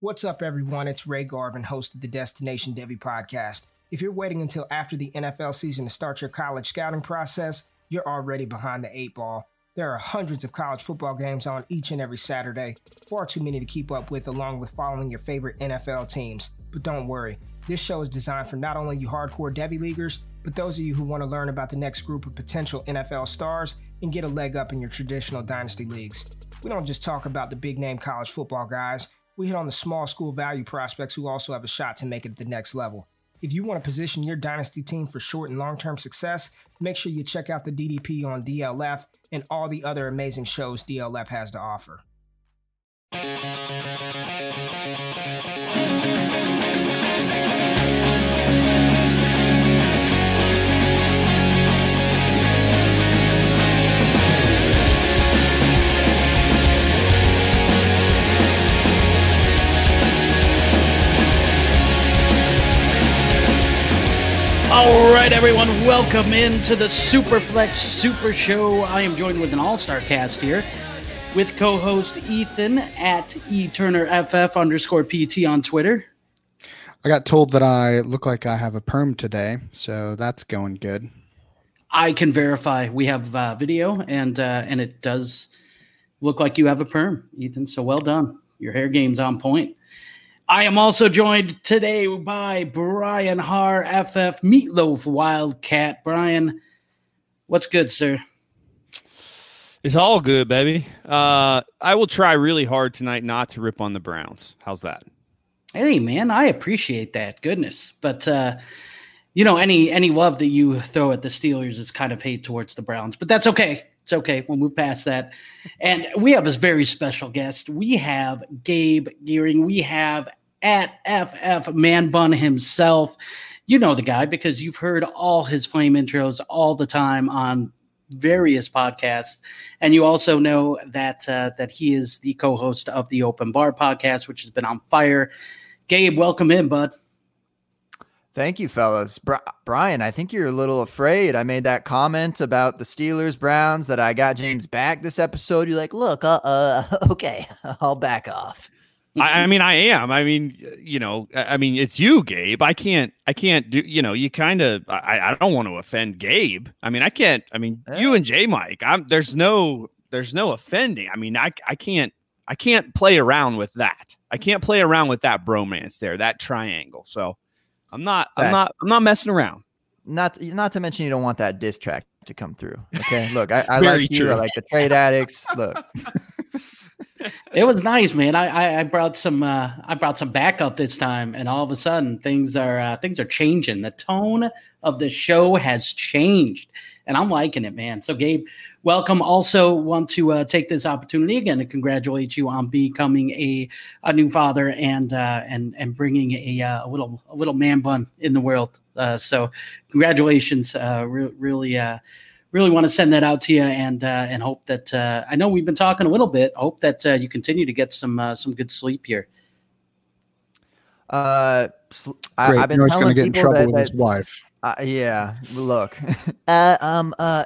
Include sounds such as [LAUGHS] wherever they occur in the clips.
What's up, everyone? It's Ray Garvin, host of the Destination Devy podcast. If you're waiting until after the NFL season to start your college scouting process, you're already behind the eight ball. There are hundreds of college football games on each and every Saturday, far too many to keep up with, along with following your favorite NFL teams. But don't worry, this show is designed for not only you hardcore Devy leaguers, but those of you who want to learn about the next group of potential NFL stars and get a leg up in your traditional dynasty leagues. We don't just talk about the big name college football guys, we hit on the small school value prospects who also have a shot to make it at the next level. If you want to position your dynasty team for short and long term success, make sure you check out the DDP on DLF and all the other amazing shows DLF has to offer. All right, everyone, welcome into the Superflex Super Show. I am joined with an all-star cast here with co-host Ethan at eTurnerFF underscore PT on Twitter. I got told that I look like I have a perm today, so that's going good. I can verify we have uh, video, and uh, and it does look like you have a perm, Ethan. So well done. Your hair game's on point. I am also joined today by Brian Harr, FF Meatloaf Wildcat. Brian, what's good, sir? It's all good, baby. Uh, I will try really hard tonight not to rip on the Browns. How's that? Hey, man, I appreciate that. Goodness, but uh, you know, any any love that you throw at the Steelers is kind of hate towards the Browns, but that's okay. It's okay. We'll move past that. And we have a very special guest. We have Gabe Geering. We have at FF Man Bun himself. You know the guy because you've heard all his flame intros all the time on various podcasts, and you also know that uh, that he is the co-host of the Open Bar podcast, which has been on fire. Gabe, welcome in, bud. Thank you, fellas. Bri- Brian, I think you're a little afraid. I made that comment about the Steelers Browns that I got James back this episode. You're like, look, uh, uh [LAUGHS] okay, I'll back off. I, I, mean, I am. I mean, you know, I mean, it's you, Gabe. I can't, I can't do, you know, you kind of, I, I don't want to offend Gabe. I mean, I can't, I mean, yeah. you and JMic, I'm, there's no, there's no offending. I mean, I, I can't, I can't play around with that. I can't play around with that bromance there, that triangle. So I'm not, I'm not, I'm not messing around. Not, not to mention you don't want that diss track to come through. Okay. Look, I, I [LAUGHS] like you. I like the trade addicts. Look. [LAUGHS] it was nice, man. I, I, brought some uh, I brought some backup this time, and all of a sudden things are uh, things are changing. The tone of the show has changed, and I'm liking it, man. So, Gabe, welcome. Also, want to uh, take this opportunity again to congratulate you on becoming a a new father and uh, and and bringing a, uh, a little a little man bun in the world. Uh, so, congratulations. Re- really really want to send that out to you and uh, and hope that uh, I know we've been talking a little bit. Hope that uh, you continue to get some uh, some good sleep here. Uh, sl- I, have been Noah's telling get in trouble that, with his wife. Uh, yeah, look, [LAUGHS] uh, um, uh,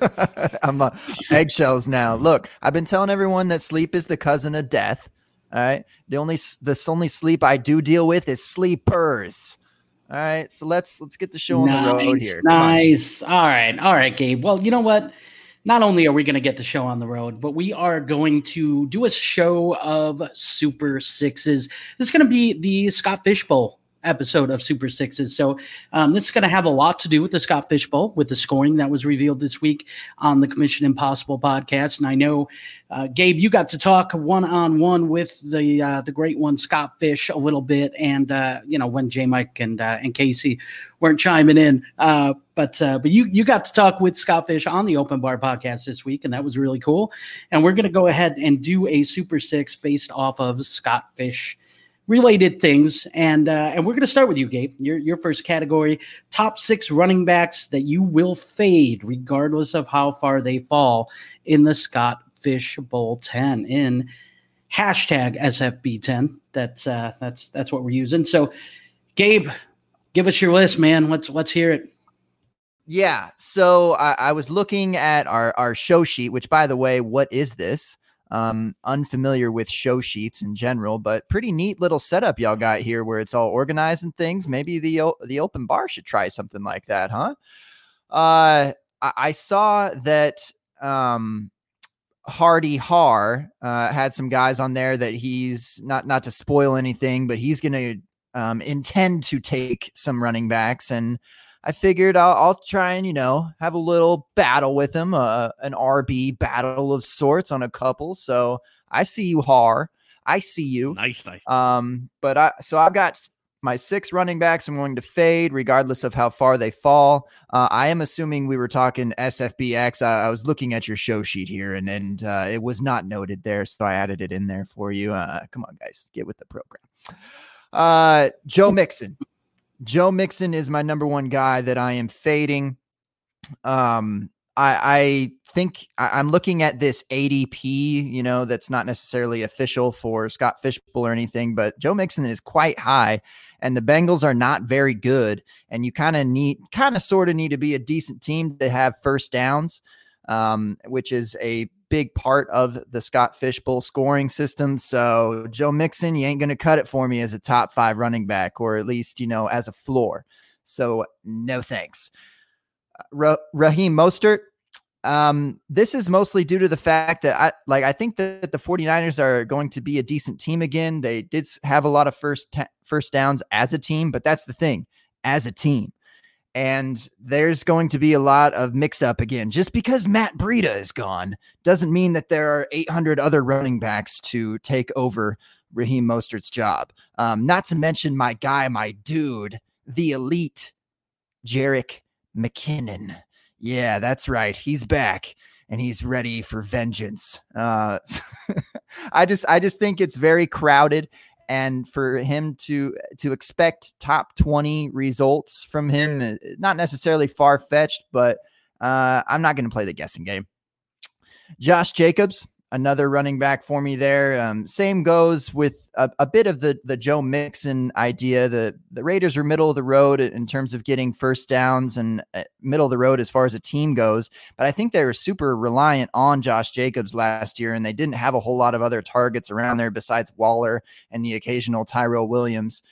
[LAUGHS] I'm uh, eggshells now. Look, I've been telling everyone that sleep is the cousin of death. All right, the only the only sleep I do deal with is sleepers. All right, so let's let's get the show nice, on the road here. Nice. All right, all right, Gabe. Well, you know what? Not only are we going to get the show on the road, but we are going to do a show of Super Sixes. This is going to be the Scott Fish Bowl episode of Super Sixes. So um, this is going to have a lot to do with the Scott Fish Bowl, with the scoring that was revealed this week on the Commission Impossible podcast. And I know, uh, Gabe, you got to talk one on one with the uh, the great one Scott Fish a little bit, and uh, you know when JMic and uh, and Casey weren't chiming in, uh, but uh, but you you got to talk with Scott Fish on the Open Bar podcast this week, and that was really cool. And we're going to go ahead and do a Super Six based off of Scott Fish related things. And uh, and we're going to start with you, Gabe. Your your first category: top six running backs that you will fade, regardless of how far they fall in the Scott Fish Bowl ten in hashtag SFB ten. That's uh, that's that's what we're using. So, Gabe, give us your list, man. Let's let's hear it. Yeah. So I, I was looking at our our show sheet, which by the way, what is this? Um, unfamiliar with show sheets in general, but pretty neat little setup y'all got here where it's all organized and things. Maybe the the open bar should try something like that, huh? Uh, I, I saw that um, Hardy Har uh, had some guys on there that he's not not to spoil anything, but he's going to um, intend to take some running backs, and I figured I'll, I'll, try and you know have a little battle with him, uh, an RB battle of sorts on a couple. So I see you, Harr. I see you. Nice, nice. Um, but I so I've got my six running backs I'm going to fade regardless of how far they fall. Uh, I am assuming we were talking SFBX. I, I was looking at your show sheet here and, and uh, it was not noted there. So I added it in there for you. Uh, come on, guys, get with the program. Uh, Joe Mixon. Joe Mixon is my number one guy that I am fading. Um, I, I think I, am looking at this ADP, you know, that's not necessarily official for Scott Fishbowl or anything, but Joe Mixon is quite high and the Bengals are not very good. And you kind of need, kind of sort of need to be a decent team to have first downs, um, which is a big part of the Scott Fishbowl scoring system. So, Joe Mixon, you ain't going to cut it for me as a top five running back, or at least, you know, as a floor. So, no thanks. Ra- Raheem Mostert. Um, this is mostly due to the fact that I like I think that the 49ers are going to be a decent team again. They did have a lot of first ta- first downs as a team, but that's the thing, as a team. And there's going to be a lot of mix up again. Just because Matt Breida is gone doesn't mean that there are 800 other running backs to take over Raheem Mostert's job. Um, not to mention my guy, my dude, the elite, Jerick McKinnon. Yeah, that's right. He's back and he's ready for vengeance. Uh, [LAUGHS] I just, I just think it's very crowded, and for him to to expect top twenty results from him, eh, not necessarily far fetched, but uh, I'm not going to play the guessing game. Josh Jacobs, another running back for me there. Um, same goes with a, a, bit of the the Joe Mixon idea. The the Raiders are middle of the road in terms of getting first downs and uh, middle of the road as far as a team goes. But I think they were super reliant on Josh Jacobs last year, and they didn't have a whole lot of other targets around there besides Waller and the occasional Tyrell Williams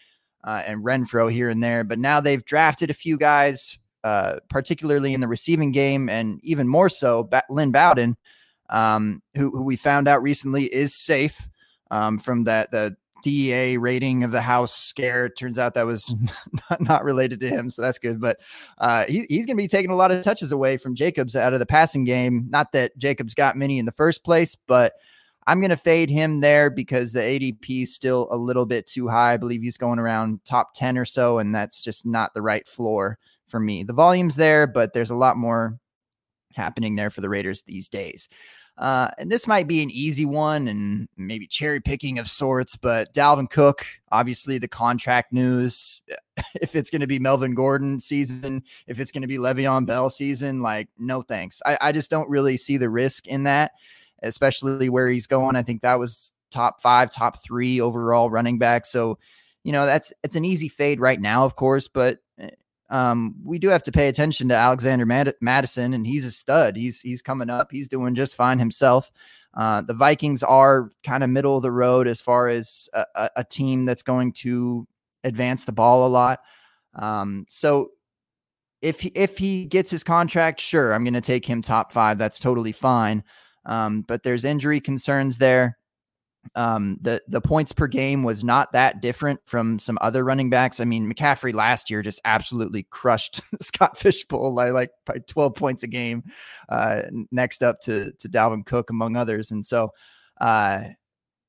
uh, and Renfrow here and there. But now they've drafted a few guys. Uh, particularly in the receiving game, and even more so, ba- Lynn Bowden, um, who, who, we found out recently is safe um, from that the DEA rating of the house scare. It turns out that was [LAUGHS] not, not related to him, so that's good. But uh, he, he's going to be taking a lot of touches away from Jacobs out of the passing game. Not that Jacobs got many in the first place, but I'm going to fade him there because the ADP is still a little bit too high. I believe he's going around top 10 or so, and that's just not the right floor for me. The volume's there, but there's a lot more happening there for the Raiders these days. Uh, and this might be an easy one and maybe cherry picking of sorts, but Dalvin Cook, obviously the contract news. [LAUGHS] If it's going to be Melvin Gordon season, if it's going to be Le'Veon Bell season, like no thanks. I, I just don't really see the risk in that, especially where he's going. I think that was top five, top three overall running back. So, you know, that's it's an easy fade right now, of course, but um, we do have to pay attention to Alexander Mad- Mattison, and he's a stud. He's he's coming up. He's doing just fine himself. Uh, the Vikings are kind of middle of the road as far as a, a, team that's going to advance the ball a lot. Um, so if he, if he gets his contract, sure, I'm going to take him top five. That's totally fine. Um, but there's injury concerns there. Um, the the points per game was not that different from some other running backs. I mean, McCaffrey last year just absolutely crushed [LAUGHS] Scott Fishbowl like, like by 12 points a game. Uh, next up to to Dalvin Cook among others, and so uh,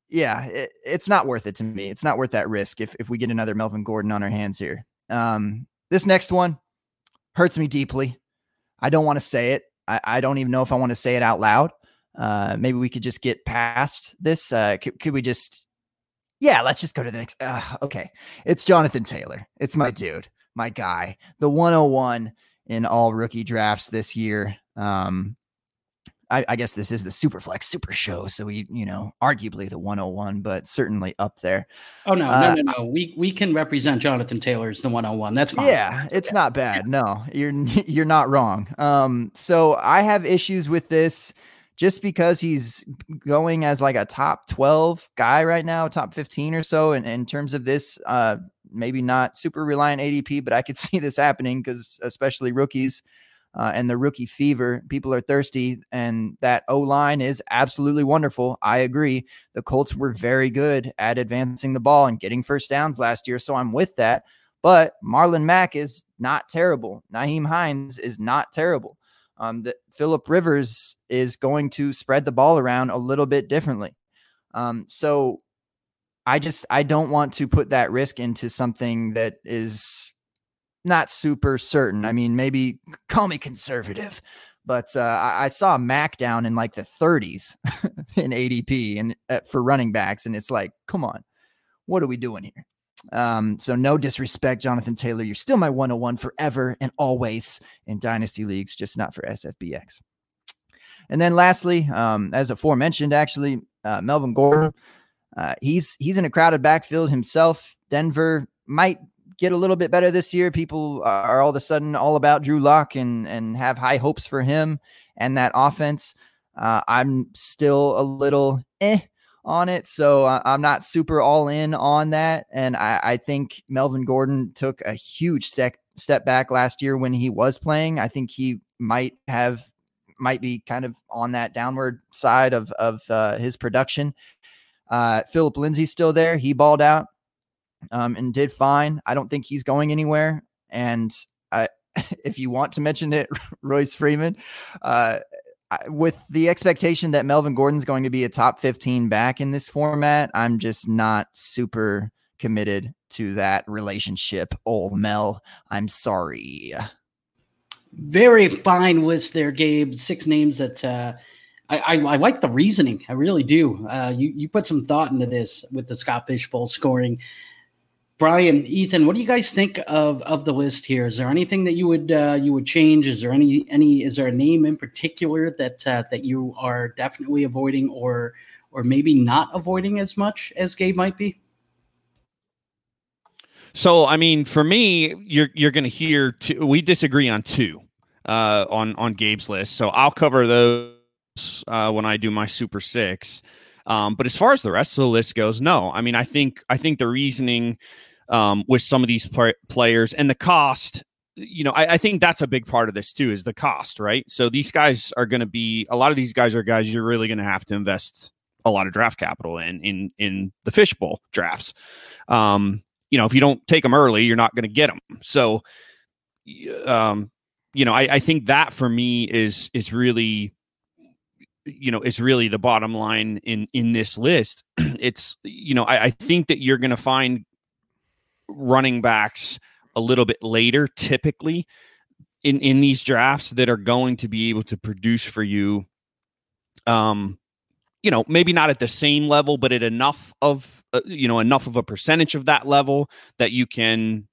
yeah, it, it's not worth it to me. It's not worth that risk if if we get another Melvin Gordon on our hands here. Um, this next one hurts me deeply. I don't want to say it. I, I don't even know if I want to say it out loud. Uh, maybe we could just get past this. Uh, could, could we just, yeah, let's just go to the next. Uh, okay. It's Jonathan Taylor. It's my dude, my guy, the 101 in all rookie drafts this year. Um, I, I, guess this is the Superflex Super Show, so we, you know, arguably the 101, but certainly up there. Oh no, uh, no, no, no. We we can represent Jonathan Taylor as the 101. That's fine. Yeah, it's not bad. No, you're [LAUGHS] you're not wrong. Um, so I have issues with this just because he's going as like a top 12 guy right now, top 15 or so, in, in terms of this, uh, maybe not super reliant ADP, but I could [LAUGHS] see this happening because especially rookies uh, and the rookie fever, people are thirsty, and that O line is absolutely wonderful. I agree. The Colts were very good at advancing the ball and getting first downs last year, so I'm with that. But Marlon Mack is not terrible. Nyheim Hines is not terrible. Um, that Philip Rivers is going to spread the ball around a little bit differently. Um, so I just I don't want to put that risk into something that is not super certain. I mean, maybe call me conservative, but uh, I, I, saw Mack down in like the 30s [LAUGHS] in ADP and uh, for running backs, and it's like, come on, what are we doing here? Um, so no disrespect, Jonathan Taylor. You're still my 101 forever and always in dynasty leagues, just not for SFBX. And then lastly, um, as aforementioned, actually, uh, Melvin Gordon, uh, he's he's in a crowded backfield himself. Denver might get a little bit better this year. People are all of a sudden all about Drew Lock and and have high hopes for him and that offense. Uh, I'm still a little eh on it, so I'm not super all in on that. And I, I think Melvin Gordon took a huge step step back last year when he was playing. I think he might have might be kind of on that downward side of of uh, his production. Uh, Philip Lindsay's still there. He balled out um, and did fine. I don't think he's going anywhere. And I, [LAUGHS] if you want to mention it, [LAUGHS] Royce Freeman, uh, with the expectation that Melvin Gordon's going to be a top 15 back in this format, I'm just not super committed to that relationship. Oh, Mel, I'm sorry. Very fine list there, Gabe. Six names that uh, I, I, I, like the reasoning. I really do. Uh, you you put some thought into this with the Scott Fish Bowl scoring. Brian, Ethan, what do you guys think of of the list here? Is there anything that you would uh, you would change? Is there any any is there a name in particular that uh, that you are definitely avoiding, or or maybe not avoiding as much as Gabe might be? So, I mean, for me, you're you're going to hear two, we disagree on two uh, on on Gabe's list. So I'll cover those uh, when I do my Super Six. Um, but as far as the rest of the list goes, no. I mean, I think I think the reasoning um, with some of these pl- players and the cost. You know, I, I, think that's a big part of this too is the cost, right? So these guys are going to be a lot of these guys are guys you're really going to have to invest a lot of draft capital in in in the fishbowl drafts. Um, you know, if you don't take them early, you're not going to get them. So, um, you know, I, I think that for me is is really you know is really the bottom line in in this list [CLEARS THROAT] it's you know I, I think that you're going to find running backs a little bit later, typically in in these drafts that are going to be able to produce for you. Um, you know, maybe not at the same level, but at enough of uh, you know enough of a percentage of that level that you can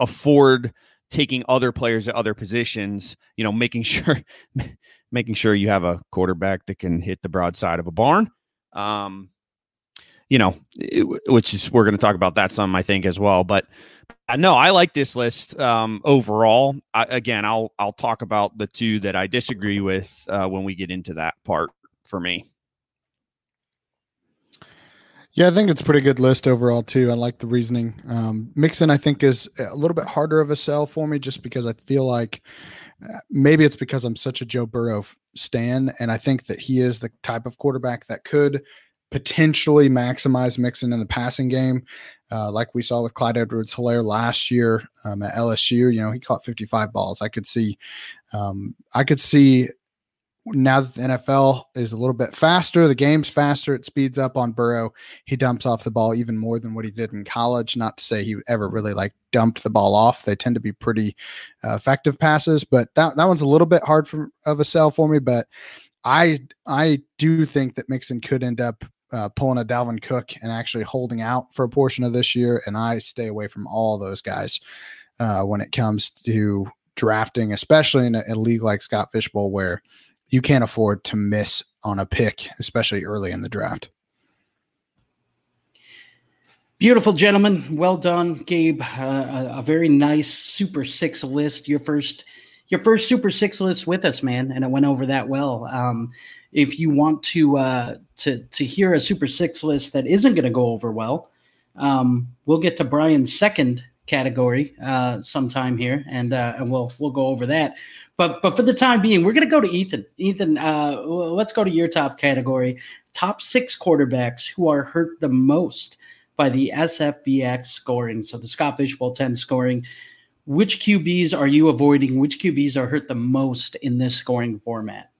afford taking other players at other positions. You know, making [LAUGHS] sure making sure you have a quarterback that can hit the broadside of a barn. Um, you know, it, which is we're going to talk about that some, I think, as well. But uh, no, I like this list um, overall. I, again, I'll I'll talk about the two that I disagree with uh, when we get into that part for me. Yeah, I think it's a pretty good list overall too. I like the reasoning. Um, Mixon, I think, is a little bit harder of a sell for me, just because I feel like uh, maybe it's because I'm such a Joe Burrow stan, and I think that he is the type of quarterback that could potentially maximize Mixon in the passing game, uh, like we saw with Clyde Edwards Helaire last year um, at LSU. You know, he caught 55 balls. I could see, um, I could see now that the NFL is a little bit faster, the game's faster, it speeds up on Burrow. He dumps off the ball even more than what he did in college. Not to say he ever really like dumped the ball off. They tend to be pretty uh, effective passes, but that, that one's a little bit hard for, of a sell for me. But I I do think that Mixon could end up uh, pulling a Dalvin Cook and actually holding out for a portion of this year. And I stay away from all those guys uh, when it comes to drafting, especially in a, a league like Scott Fishbowl, where you can't afford to miss on a pick, especially early in the draft. Beautiful, gentlemen. Well done, Gabe. Uh, a, very nice Super Six list. Your first your first Super Six list with us, man, and it went over that well. Um, if you want to uh, to to hear a Super Six list that isn't going to go over well, um, we'll get to Brian's second category uh, sometime here, and uh, and we'll we'll go over that. But but for the time being, we're going to go to Ethan. Ethan, uh, let's go to your top category: top six quarterbacks who are hurt the most by the SFBX scoring. So the Scott Fishbowl 10 scoring. Which QBs are you avoiding? Which QBs are hurt the most in this scoring format?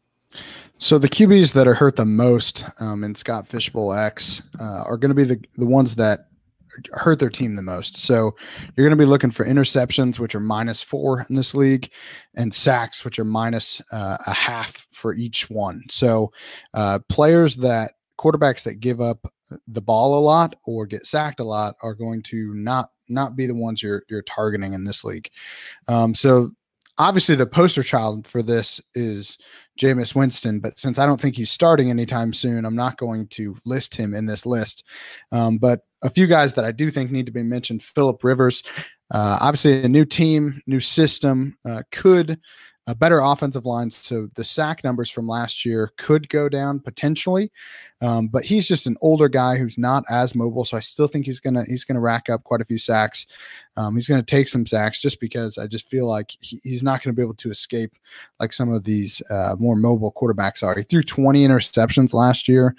So the QBs that are hurt the most um, in Scott Fishbowl X uh, are going to be the the ones that hurt their team the most. So you're going to be looking for interceptions, which are minus four in this league, and sacks, which are minus, uh, a half for each one. So uh, players that quarterbacks that give up the ball a lot or get sacked a lot are going to not not be the ones you're you're targeting in this league. Um, so obviously the poster child for this is Jameis Winston, but since I don't think he's starting anytime soon, I'm not going to list him in this list. Um, but a few guys that I do think need to be mentioned: Philip Rivers, uh, obviously a new team, new system, uh, could a better offensive line. So the sack numbers from last year could go down potentially, um, but he's just an older guy who's not as mobile. So I still think he's gonna he's gonna rack up quite a few sacks. Um, he's gonna take some sacks just because I just feel like he, he's not gonna be able to escape like some of these uh, more mobile quarterbacks are. He threw 20 interceptions last year.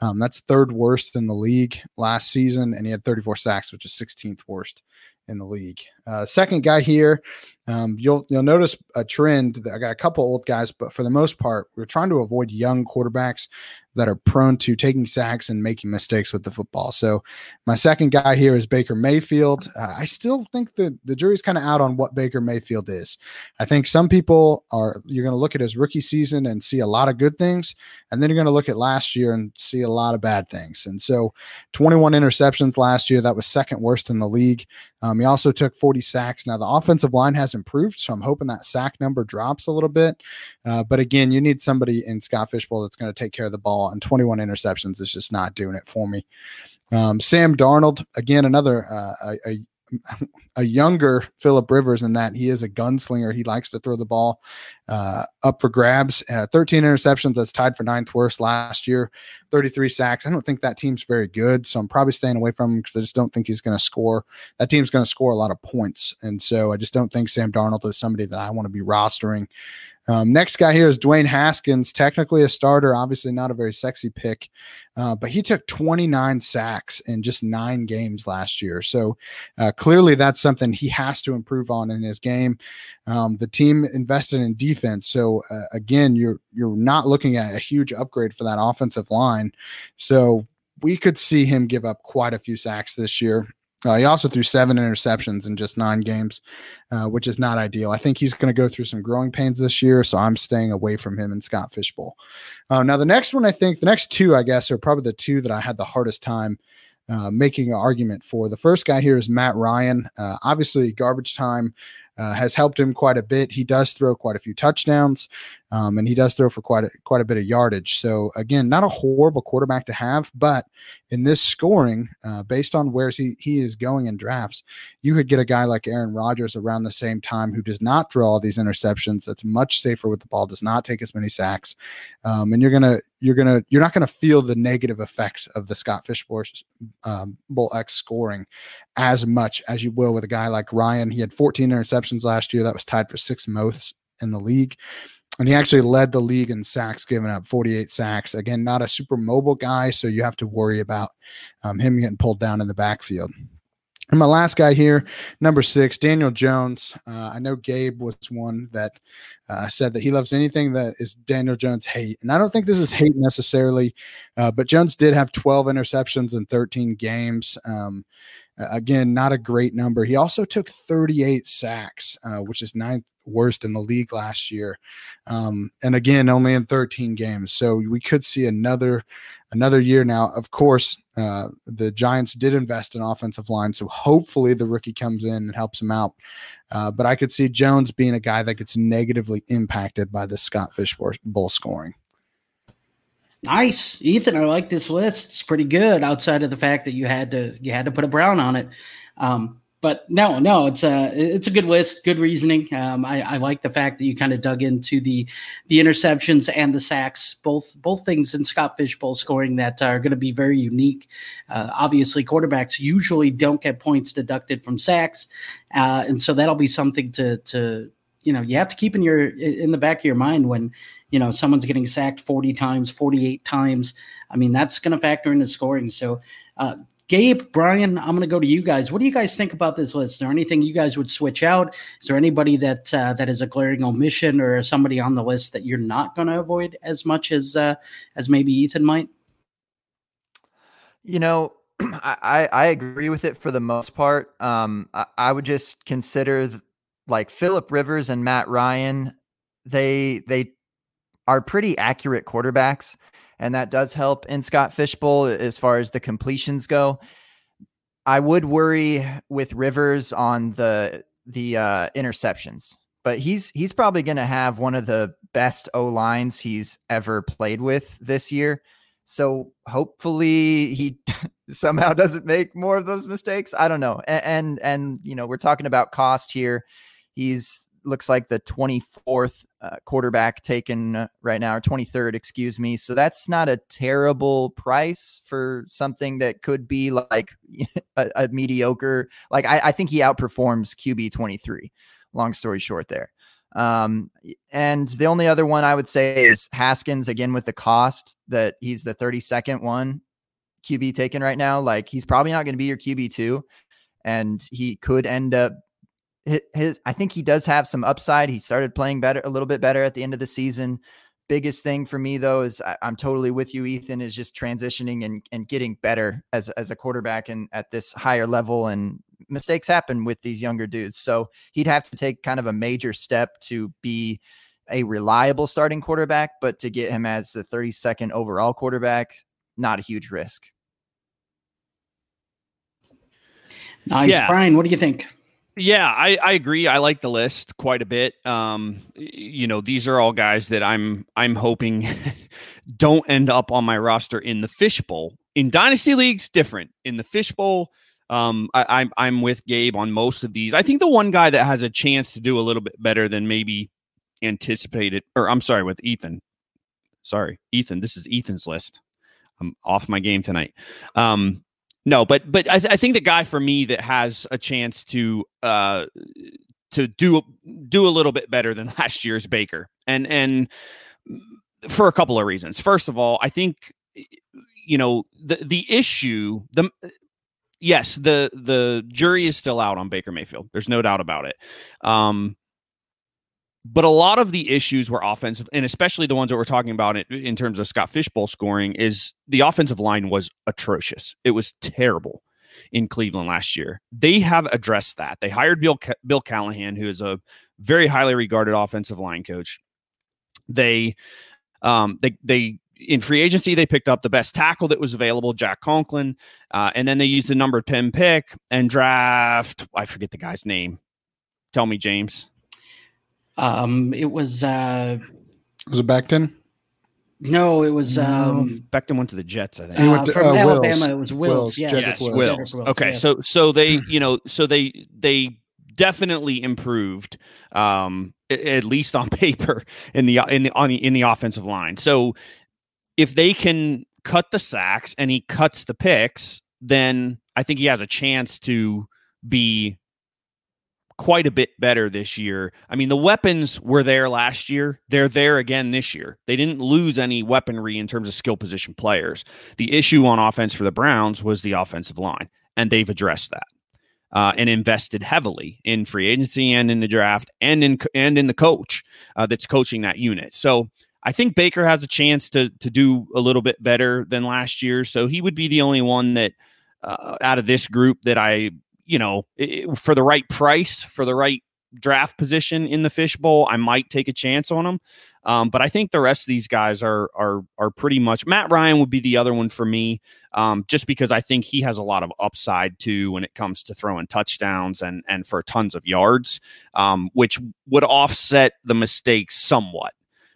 Um, that's third worst in the league last season, and he had 34 sacks, which is 16th worst in the league. Uh, second guy here, um, you'll you'll notice a trend. I got a couple old guys, but for the most part, we're trying to avoid young quarterbacks that are prone to taking sacks and making mistakes with the football. So my second guy here is Baker Mayfield. Uh, I still think the the jury's kind of out on what Baker Mayfield is. I think some people are you're going to look at his rookie season and see a lot of good things, and then you're going to look at last year and see a lot of bad things. And so 21 interceptions last year, that was second worst in the league. Um, he also took 40 sacks. Now the offensive line has improved, so I'm hoping that sack number drops a little bit. Uh, but again, you need somebody in Scott Fish Bowl that's going to take care of the ball, and 21 interceptions is just not doing it for me. Um, Sam Darnold, again, another uh, a, a a younger Philip Rivers in that he is a gunslinger. He likes to throw the ball uh, up for grabs. Uh, 13 interceptions. That's tied for ninth worst last year. 33 sacks. I don't think that team's very good, so I'm probably staying away from him because I just don't think he's going to score. That team's going to score a lot of points, and so I just don't think Sam Darnold is somebody that I want to be rostering. Um, next guy here is Dwayne Haskins, technically a starter, obviously not a very sexy pick, uh, but he took 29 sacks in just nine games last year. So uh, clearly that's something he has to improve on in his game. Um, the team invested in defense, so uh, again, you're you're not looking at a huge upgrade for that offensive line. So we could see him give up quite a few sacks this year. Uh, he also threw seven interceptions in just nine games, uh, which is not ideal. I think he's going to go through some growing pains this year, so I'm staying away from him and Scott Fishbowl. Uh, now, the next one, I think, the next two, I guess, are probably the two that I had the hardest time uh, making an argument for. The first guy here is Matt Ryan. Uh, obviously, garbage time uh, has helped him quite a bit. He does throw quite a few touchdowns, um, and he does throw for quite a, quite a bit of yardage. So again, not a horrible quarterback to have, but in this scoring, uh, based on where he, he is going in drafts, you could get a guy like Aaron Rodgers around the same time who does not throw all these interceptions. That's much safer with the ball, does not take as many sacks, um, and you're gonna you're gonna you're not gonna feel the negative effects of the Scott Fish Bowl, um, Bowl X scoring as much as you will with a guy like Ryan. He had 14 interceptions last year. That was tied for sixth most in the league. And he actually led the league in sacks, giving up 48 sacks. Again, not a super mobile guy, so you have to worry about um, him getting pulled down in the backfield. And my last guy here, number six, Daniel Jones. Uh, I know Gabe was one that uh, said that he loves anything that is Daniel Jones hate. And I don't think this is hate necessarily, uh, but Jones did have 12 interceptions in 13 games. Um, again, not a great number. He also took 38 sacks, uh, which is ninth worst in the league last year. Um, and again, only in 13 games. So we could see another another year now. Of course, uh, the Giants did invest in offensive line, so hopefully the rookie comes in and helps him out. Uh, but I could see Jones being a guy that gets negatively impacted by the Scott Fish Bowl scoring. Nice, Ethan. I like this list. It's pretty good. Outside of the fact that you had to you had to put a brown on it. Um, but no, no, it's a it's a good list, good reasoning. Um, I, I like the fact that you kind of dug into the the interceptions and the sacks, both both things in Scott Fishbowl scoring that are going to be very unique. Uh, obviously, quarterbacks usually don't get points deducted from sacks, uh, and so that'll be something to to you know you have to keep in your in the back of your mind when you know someone's getting sacked 40 times 48 times i mean that's going to factor into scoring so uh, Gabe, Brian, I'm going to go to you guys. What do you guys think about this list? Is there anything you guys would switch out? Is there anybody that uh, that is a glaring omission or somebody on the list that you're not going to avoid as much as uh, as maybe Ethan might? You know, [CLEARS THROAT] I I agree with it for the most part. Um, I, I would just consider like Philip Rivers and Matt Ryan. They they are pretty accurate quarterbacks and that does help in Scott Fishbowl as far as the completions go. I would worry with Rivers on the the uh, interceptions, but he's he's probably going to have one of the best O lines he's ever played with this year. So hopefully he [LAUGHS] somehow doesn't make more of those mistakes. I don't know. And, and and, you know we're talking about cost here. He's looks like the 24th uh, quarterback taken uh, right now, or 23rd, excuse me. So that's not a terrible price for something that could be like [LAUGHS] a, a mediocre. Like I, I, think he outperforms QB 23. Long story short, there. Um, and the only other one I would say is Haskins again with the cost that he's the 32nd one QB taken right now. Like he's probably not going to be your QB two, and he could end up his, I think he does have some upside. He started playing better, a little bit better at the end of the season. Biggest thing for me though is I, am totally with you, Ethan. Is just transitioning and and getting better as as a quarterback and at this higher level. And mistakes happen with these younger dudes, so he'd have to take kind of a major step to be a reliable starting quarterback. But to get him as the 32nd overall quarterback, not a huge risk. Nice, yeah. Brian. What do you think? Yeah, I, I agree. I like the list quite a bit. Um, you know, these are all guys that I'm I'm hoping [LAUGHS] don't end up on my roster in the fishbowl. In dynasty leagues, different. In the fishbowl, um, I, I'm I'm with Gabe on most of these. I think the one guy that has a chance to do a little bit better than maybe anticipated, or I'm sorry, with Ethan. Sorry, Ethan. This is Ethan's list. I'm off my game tonight. Um, no, but but I, th- I, think the guy for me that has a chance to uh to do do a little bit better than [LAUGHS] last year's Baker, and and for a couple of reasons. First of all, I think you know the the issue the yes the the jury is still out on Baker Mayfield. There's no doubt about it. Um, but a lot of the issues were offensive, and especially the ones that we're talking about in, terms of Scott Fishbowl scoring, is the offensive line was atrocious. It was terrible in Cleveland last year. They have addressed that. They hired Bill Bill Callahan, who is a very highly regarded offensive line coach. They um they they in free agency they picked up the best tackle that was available, Jack Conklin, uh, and then they used the number 10 pick and draft I forget the guy's name. Tell me, James. Um, it was uh, was it Becton? No, it was um, Becton went to the Jets. I think uh, to, from uh, Alabama. Wills. It was Wills. Wills. Yes, yes Wills. Wills. Okay, yeah. so so they you know so they they definitely improved um at least on [LAUGHS] paper in the in the on the in the offensive line. So if they can cut the sacks and he cuts the picks, then I think he has a chance to be quite a bit better this year. I mean, the weapons were there last year. They're there again this year. They didn't lose any weaponry in terms of skill position players. The issue on offense for the Browns was the offensive line, and they've addressed that. Uh, and invested heavily in free agency and in the draft and in and in the coach uh, that's coaching that unit. So I think Baker has a chance to to do a little bit better than last year. So he would be the only one that uh, out of this group that I you know, for the right price, for the right draft position in the fishbowl, I might take a chance on him. Um, but I think the rest of these guys are are are pretty much. Matt Ryan would be the other one for me, um, just because I think he has a lot of upside too when it comes to throwing touchdowns and and for tons of yards, um, which would offset the mistakes somewhat.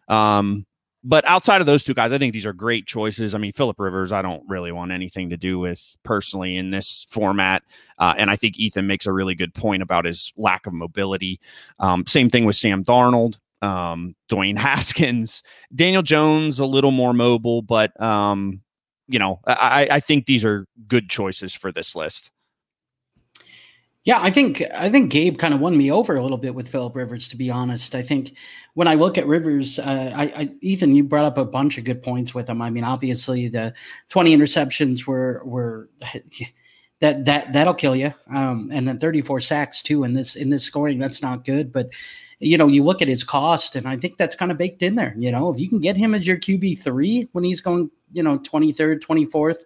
Um, but outside of those two guys, I think these are great choices. I mean, Philip Rivers, I don't really want anything to do with personally in this format. Uh, and I think Ethan makes a really good point about his lack of mobility. Um, same thing with Sam Darnold, um, Dwayne [LAUGHS] Haskins, Daniel Jones, a little more mobile, but um, you know, I, I think these are good choices for this list. Yeah, I think I think Gabe kind of won me over a little bit with Philip Rivers. To be honest, I think when I look at Rivers, uh, I, I, Ethan, you brought up a bunch of good points with him. I mean, obviously the twenty interceptions were were [LAUGHS] that that that'll kill you, um, and then thirty four sacks too in this in this scoring. That's not good, but you know, you look at his cost, and I think that's kind of baked in there. You know, if you can get him as your QB three when he's going, you know, twenty third, twenty fourth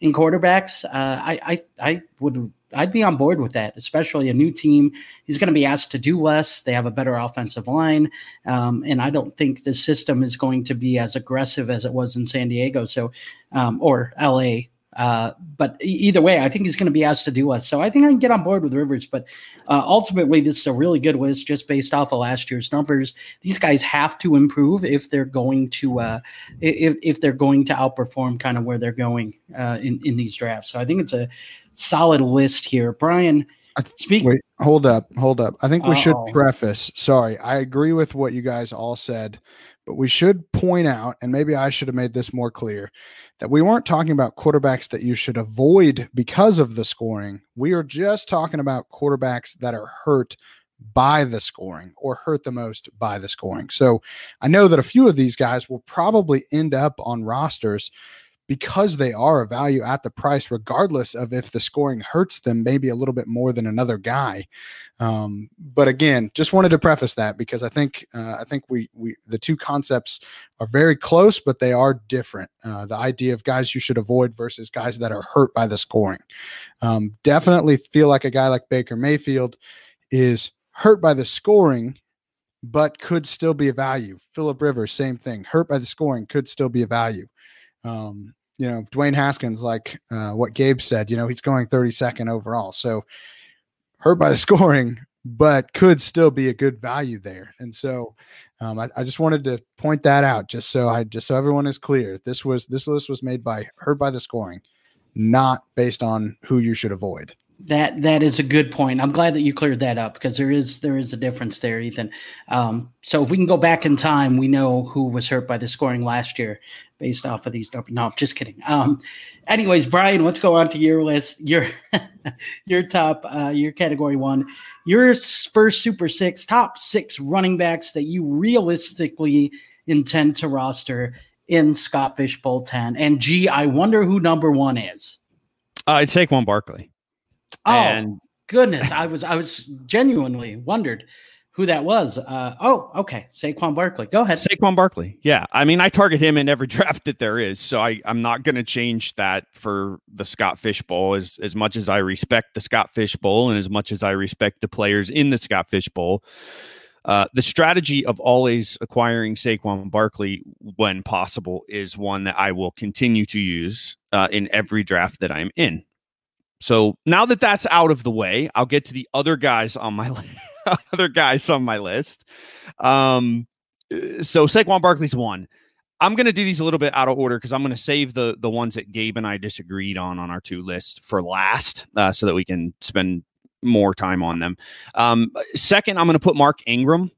in quarterbacks, uh, I, I I would I'd be on board with that, especially a new team. He's going to be asked to do less. They have a better offensive line, um, and I don't think the system is going to be as aggressive as it was in San Diego, so um, or LA. Uh, but either way, I think he's going to be asked to do less. So I think I can get on board with Rivers. But uh, ultimately, this is a really good list just based off of last year's numbers. These guys have to improve if they're going to uh, if if they're going to outperform kind of where they're going uh, in in these drafts. So I think it's a solid list here. Brian, speak. Wait, hold up, hold up. I think we Uh-oh. should preface. Sorry, I agree with what you guys all said, but we should point out, and maybe I should have made this more clear, that we weren't talking about quarterbacks that you should avoid because of the scoring. We are just talking about quarterbacks that are hurt by the scoring or hurt the most by the scoring. So I know that a few of these guys will probably end up on rosters because they are a value at the price, regardless of if the scoring hurts them maybe a little bit more than another guy. Um, but again, just wanted to preface that because I think uh, I think we we the two concepts are very close, but they are different. Uh, the idea of guys you should avoid versus guys that are hurt by the scoring. Um, definitely feel like a guy like Baker Mayfield is hurt by the scoring but could still be a value. Philip Rivers, same thing. Hurt by the scoring, could still be a value. Um, you know, Dwayne Haskins, like uh, what Gabe said, you know, he's going 32nd overall. So hurt by the [LAUGHS] scoring, but could still be a good value there. And so um, I, I, just wanted to point that out just so I just so everyone is clear. This was this list was made by hurt by the scoring, not based on who you should avoid. That that is a good point. I'm glad that you cleared that up because there is there is a difference there, Ethan. Um, so if we can go back in time, we know who was hurt by the scoring last year based off of these. No, I'm just kidding. Um, anyways, Brian, let's go on to your list. Your [LAUGHS] your top uh, your category one, your first Super Six top six running backs that you realistically intend to roster in Scott Fish Bowl 10. And gee, I wonder who number one is. Uh, it's Saquon Barkley. Oh and goodness, I was I was genuinely wondered who that was. Uh, oh, okay, Saquon Barkley. Go ahead, Saquon Barkley. Yeah, I mean, I target him in every [LAUGHS] draft that there is, so I I'm not going to change that for the Scott Fish Bowl as as much as I respect the Scott Fish Bowl and as much as I respect the players in the Scott Fish Bowl. Uh, the strategy of always acquiring Saquon Barkley when possible is one that I will continue to use uh, in every draft that I'm in. So now that that's out of the way, I'll get to the other guys on my [LAUGHS] list. other guys on my list. Um, so Saquon Barkley's one. I'm going to do these a little bit out of order because I'm going to save the the ones that Gabe and I disagreed on on our two lists for last, uh, so that we can spend more time on them. Um, second, I'm going to put Mark Ingram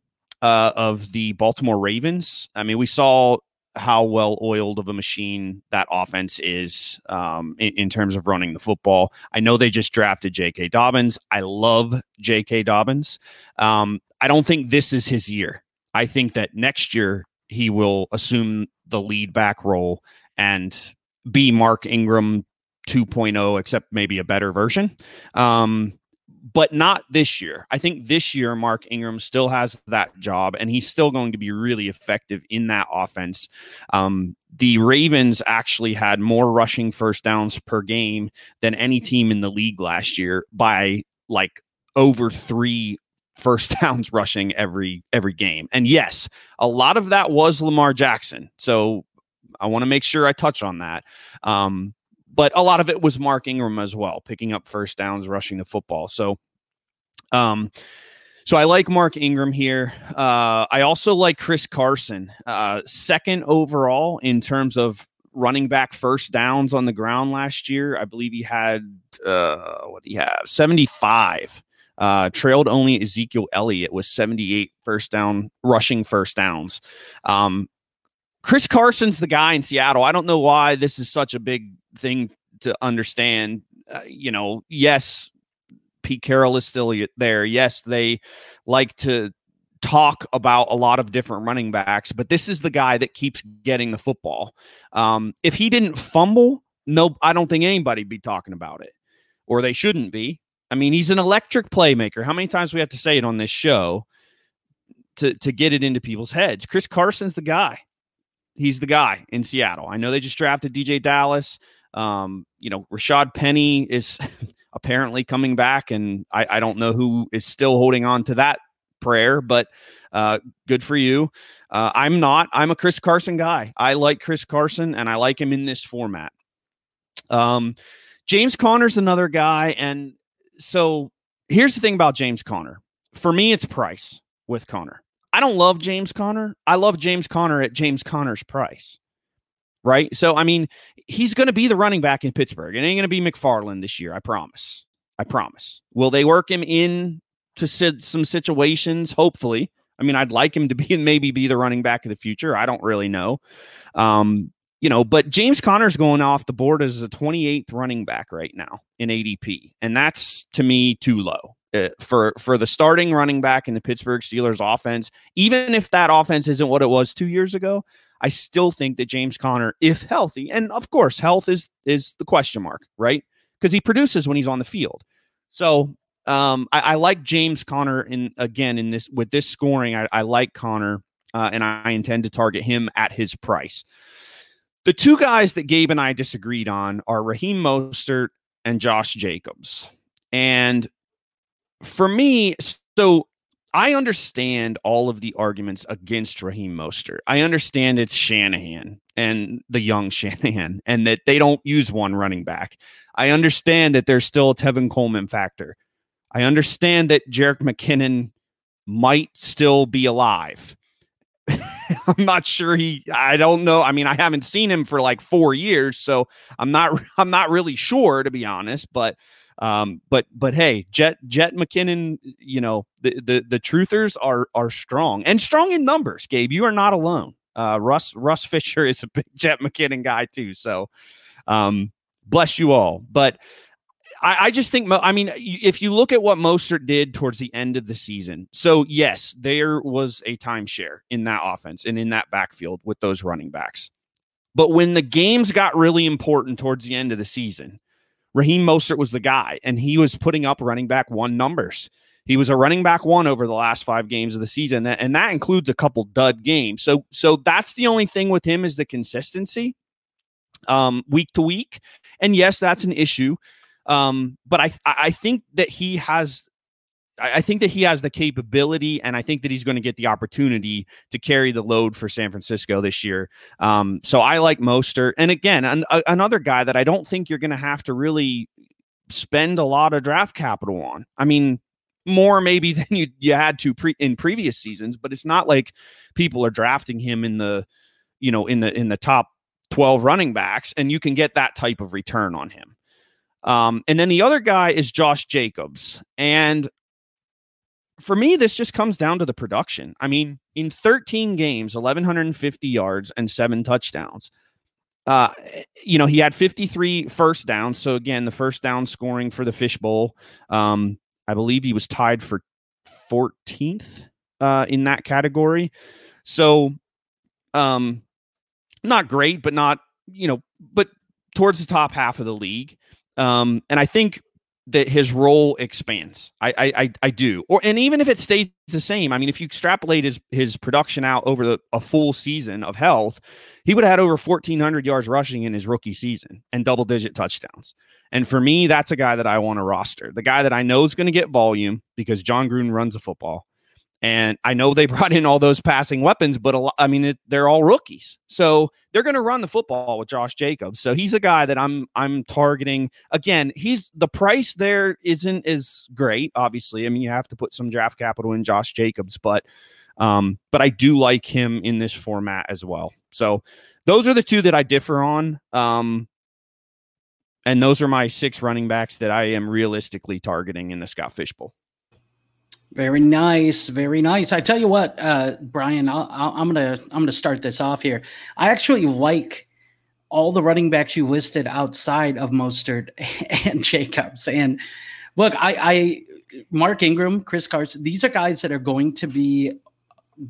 uh, of the Baltimore Ravens. I mean, we saw how well oiled of a machine that offense is um, in, in, terms of running the football. I know they just drafted J.K. Dobbins. I love J.K. Dobbins. Um, I don't think this is his year. I think that next year he will assume the lead back role and be Mark Ingram 2.0, except maybe a better version. Um, but not this year. I think this year Mark Ingram still has that job, and he's still going to be really effective in that offense. Um, the Ravens actually had more rushing first downs per game than any team in the league last year by like over three first [LAUGHS] downs rushing every every game. And yes, a lot of that was Lamar Jackson. So I want to make sure I touch on that. Um, but a lot of it was Mark Ingram as well, picking up first downs, rushing the football. So, um, So I like Mark Ingram here. Uh, I also like Chris Carson, uh, second overall in terms of running back first downs on the ground last year. I believe he had uh, what do you have? 75. Uh, trailed only Ezekiel Elliott with 78 first down rushing first downs. Um, Chris Carson's the guy in Seattle. I don't know why this is such a big thing to understand. Uh, you know, yes, Pete Carroll is still there. Yes, they like to talk about a lot of different running backs, but this is the guy that keeps getting the football. Um, if he didn't fumble, no, I don't think anybody'd be talking about it, or they shouldn't be. I mean, he's an electric playmaker. How many times we have to say it on this show to to get it into people's heads? Chris Carson's the guy. He's the guy in Seattle. I know they just drafted DeeJay Dallas. Um, you know, Rashad Penny is [LAUGHS] apparently coming back, and I, I don't know who is still holding on to that prayer, but uh, good for you. Uh, I'm not. I'm a Chris Carson guy. I like Chris Carson, and I like him in this format. Um, James Conner's another guy, and so here's the thing about James Conner. For me, it's price with Conner. I don't love James Conner. I love James Conner at James Conner's price right? So, I mean, he's going to be the running back in Pittsburgh. It ain't going to be McFarland this year. I promise. I promise. Will they work him in to some situations? Hopefully. I mean, I'd like him to be and maybe be the running back of the future. I don't really know. Um, you know, but James Conner's going off the board as a 28th running back right now in ADP, and that's to me too low. Uh, for for the starting running back in the Pittsburgh Steelers offense, even if that offense isn't what it was two years ago, I still think that James Conner, if healthy, and of course, health is is the question mark, right? Because he produces when he's on the field. So um, I, I, like James Conner in again in this with this scoring. I, I like Conner, uh, and I intend to target him at his price. The two guys that Gabe and I disagreed on are Raheem Mostert and Josh Jacobs. And for me, so I understand all of the arguments against Raheem Mostert. I understand it's Shanahan and the young [LAUGHS] Shanahan, and that they don't use one running back. I understand that there's still a Tevin Coleman factor. I understand that Jerick McKinnon might still be alive. [LAUGHS] I'm not sure he I don't know. I mean, I haven't seen him for like 4 years, so I'm not [LAUGHS] I'm not really sure to be honest, but um, but but hey, Jet Jet McKinnon, you know the the the truthers are are strong and strong in numbers. Gabe, you are not alone. Uh, Russ Russ [LAUGHS] Fisher is a big Jet McKinnon guy too. So, um, bless you all. But I, I just think, I mean, if you look at what Mostert did towards the end of the season, so yes, there was a timeshare in that offense and in that backfield with those running backs. But when the games got really important towards the end of the season, Raheem Mostert was the guy, and he was putting up running back one numbers. He was a running back one over the last five games of the season, and that includes a couple dud games. So, so that's the only thing with him is the consistency, um, week to week. And yes, that's an issue. Um, but I, I think that he has I think that he has the capability, and I think that he's going to get the opportunity to carry the load for San Francisco this year. Um, so I like Mostert, and again, an, a, another guy that I don't think you're going to have to really spend a lot of draft capital on. I mean, more maybe [LAUGHS] than you you had to pre- in previous seasons, but it's not like people are drafting him in the you know in the in the top 12 running backs and you can get that type of return on him. Um, and then the other guy is Josh Jacobs. And for me, this just comes down to the production. I mean, in 13 games, 1,150 yards and seven touchdowns. Uh, you know, he had 53 first downs. So again, the first down scoring for the fishbowl. Um, I believe he was tied for 14th uh, in that category. So, um, not great, but not you know, but towards the top half of the league. Um, and I think that his role expands. I, I I do. Or and even if it stays the same, I mean, if you extrapolate his his production out over the, a full season of health, he would have had over fourteen hundred yards rushing in his rookie season and double digit touchdowns. And for me, that's a guy that I want to roster. The guy that I know is going to get volume because Jon Gruden runs the football. And I know they [LAUGHS] brought in all those passing weapons, but lot, I mean, it, they're all rookies, so they're going to run the football with Josh Jacobs. So he's a guy that I'm I'm targeting. Again, he's the price there isn't as great. Obviously, I mean, you have to put some draft capital in Josh Jacobs, but um, but I do like him in this format as well. So those are the two that I differ on. Um, and those are my six running backs that I am realistically targeting in the Scott Fish Bowl. Very nice, very nice. I tell you what, uh, Brian, i am gonna I'm gonna start this off here. I actually like all the running backs you listed outside of Mostert [LAUGHS] and Jacobs. And look, I, I Mark Ingram, Chris Carson, these are guys that are going to be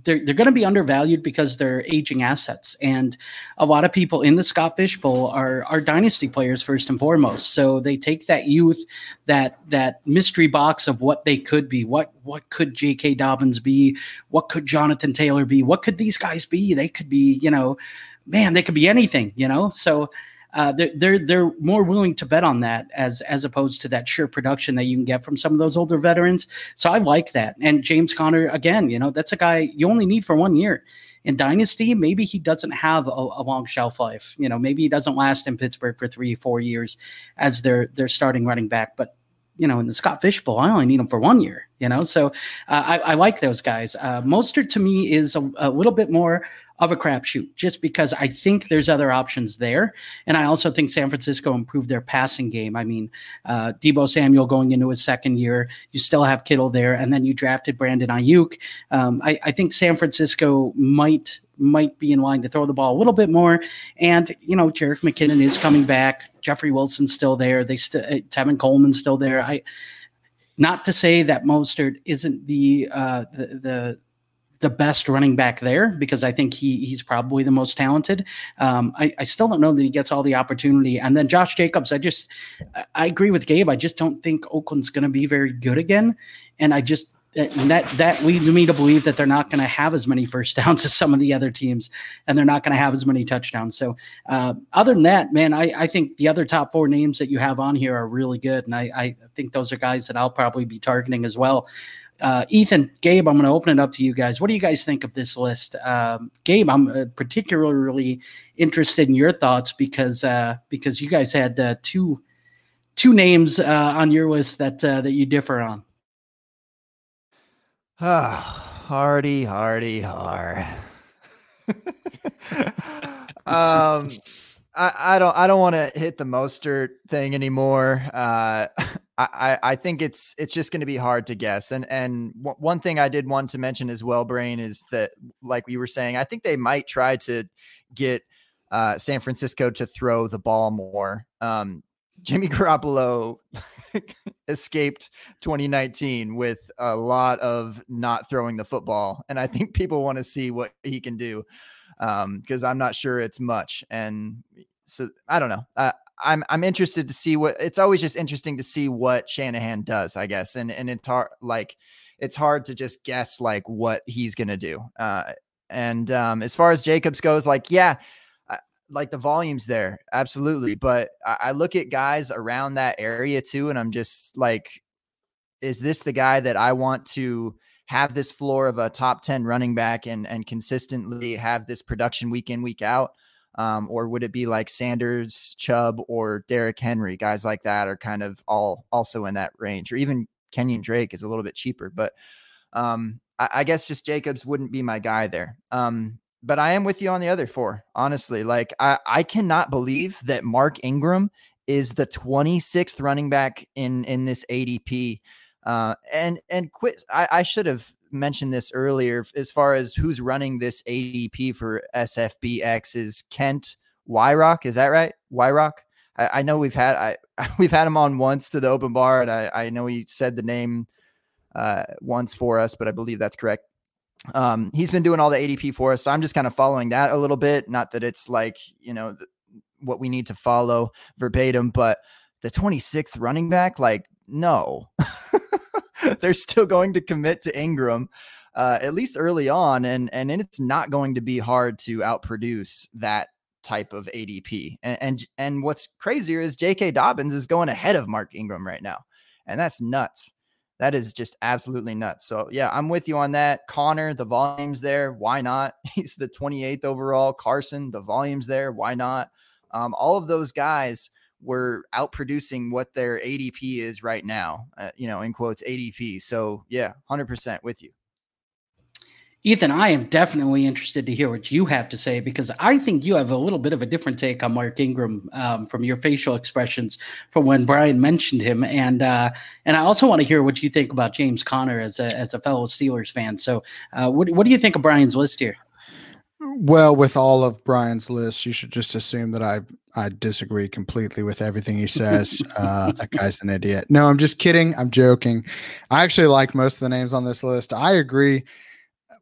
they're, they're going to be undervalued because they're aging assets. And a lot of people in the Scott Fish Bowl are, are dynasty players first and foremost. So they take that youth, that, that mystery box of what they could be. What, what could J.K. Dobbins be? What could Jonathan Taylor be? What could these guys be? They could be, you know, man, they could be anything, you know? So, uh, they're, they're they're more willing to bet on that as as opposed to that sheer production that you can get from some of those older veterans. So I like that. And James Conner again, you know, that's a guy you only need for one year. In Dynasty, maybe he doesn't have a, a long shelf life. You know, maybe he doesn't last in Pittsburgh for three, four years as their their starting running back. But you know, in the Scott Fish Bowl, I only need him for one year, you know? So uh, I, I, like those guys. Uh, Mostert to me is a, a, little bit more of a crapshoot just because I think there's other options there. And I also think San Francisco improved their passing game. I mean, uh, Deebo Samuel going into his second year, you still have Kittle there, and then you drafted Brandon Aiyuk. Um, I, I think San Francisco might might be in line to throw the ball a little bit more. And, you know, Jerick McKinnon is coming back. Jeffrey Wilson's still there. They still, uh, Tevin Coleman's still there. I, not to say that Mostert isn't the, uh, the, the, the best running back there because I think he he's probably the most talented. Um, I, I, still don't know that he gets all the opportunity. And then Josh Jacobs, I just I agree with Gabe. I just don't think Oakland's going to be very good again, and I just that that leads me to believe that they're not going to have as many first downs [LAUGHS] as some of the other teams, and they're not going to have as many touchdowns. So, uh, other than that, man, I, I think the other top four names that you have on here are really good, and I, I think those are guys that I'll probably be targeting as well uh, Ethan, Gabe, I'm going to open it up to you guys. What do you guys think of this list? Um, Gabe, I'm uh, particularly interested in your thoughts because uh, because you guys had uh, two two names uh, on your list that that you differ on. Ah, [SIGHS] hardy, hardy, hard. um, I, I don't I don't want to hit the Mostert thing anymore. Uh, [LAUGHS] I, I think it's it's just going to be hard to guess. And and w- one thing I did want to mention as well, Brain, is that like we were saying, I think they might try to get uh, San Francisco to throw the ball more. Um, Jimmy Garoppolo [LAUGHS] escaped 2019 with a lot of not throwing the football, and I think people want to see what he can do because um, I'm not sure it's much. And so I don't know. I'm I'm interested to see what it's always just interesting to see what Shanahan does, I guess. And and it's hard like it's hard to just guess like what he's gonna do. Uh, and um, as far as Jacobs goes, like yeah, like the volume's there, absolutely. But I, I look at guys around that area too, and I'm just like, is this the guy that I want to? have this floor of a top 10 running back and and consistently have this production week in week out um, or would it be like Sanders, Chubb, or Derrick Henry? Guys like that are kind of all also in that range, or even Kenyon Drake is a little bit cheaper. But um, I, I, guess just Jacobs wouldn't be my guy there. Um, but I am with you on the other four, honestly. Like I, I cannot believe that Mark Ingram is the 26th running back in in this ADP. Uh, and and quit. I, I should have mentioned this earlier as far as who's running this ADP for SFBX is Kent Wyrock. Is that right? Wyrock. I, I know we've had I [LAUGHS] we've had him on once to the open bar, and I, I know he said the name uh, once for us, but I believe that's correct. Um, he's been doing all the ADP for us, so I'm just kind of following that a little bit. Not that it's like you know th- what we need to follow verbatim, but the 26th running back, like no. [LAUGHS] they're still going to commit to Ingram. Uh, at least early on, and and it's not going to be hard to outproduce that type of ADP. And, and and what's crazier is J.K. Dobbins is going ahead of Mark Ingram right now, and that's nuts. That is just absolutely nuts. So yeah, I'm with you on that. Conner, the volumes there. Why not? [LAUGHS] He's the 28th overall. Carson, the volumes there. Why not? Um, all of those guys were outproducing what their ADP is right now. Uh, you know, in quotes ADP. So yeah, 100% with you. Ethan, I am definitely interested to hear what you have to say because I think you have a little bit of a different take on Mark Ingram um, from your facial expressions from when Brian mentioned him, and uh, and I also want to hear what you think about James Conner as a as a fellow Steelers fan. So, uh, what what do you think of Brian's list here? Well, with all of Brian's list, you should just assume that I I disagree completely with everything he says. [LAUGHS] Uh, that guy's an idiot. No, I'm just kidding. I'm joking. I actually like most of the names on this list. I agree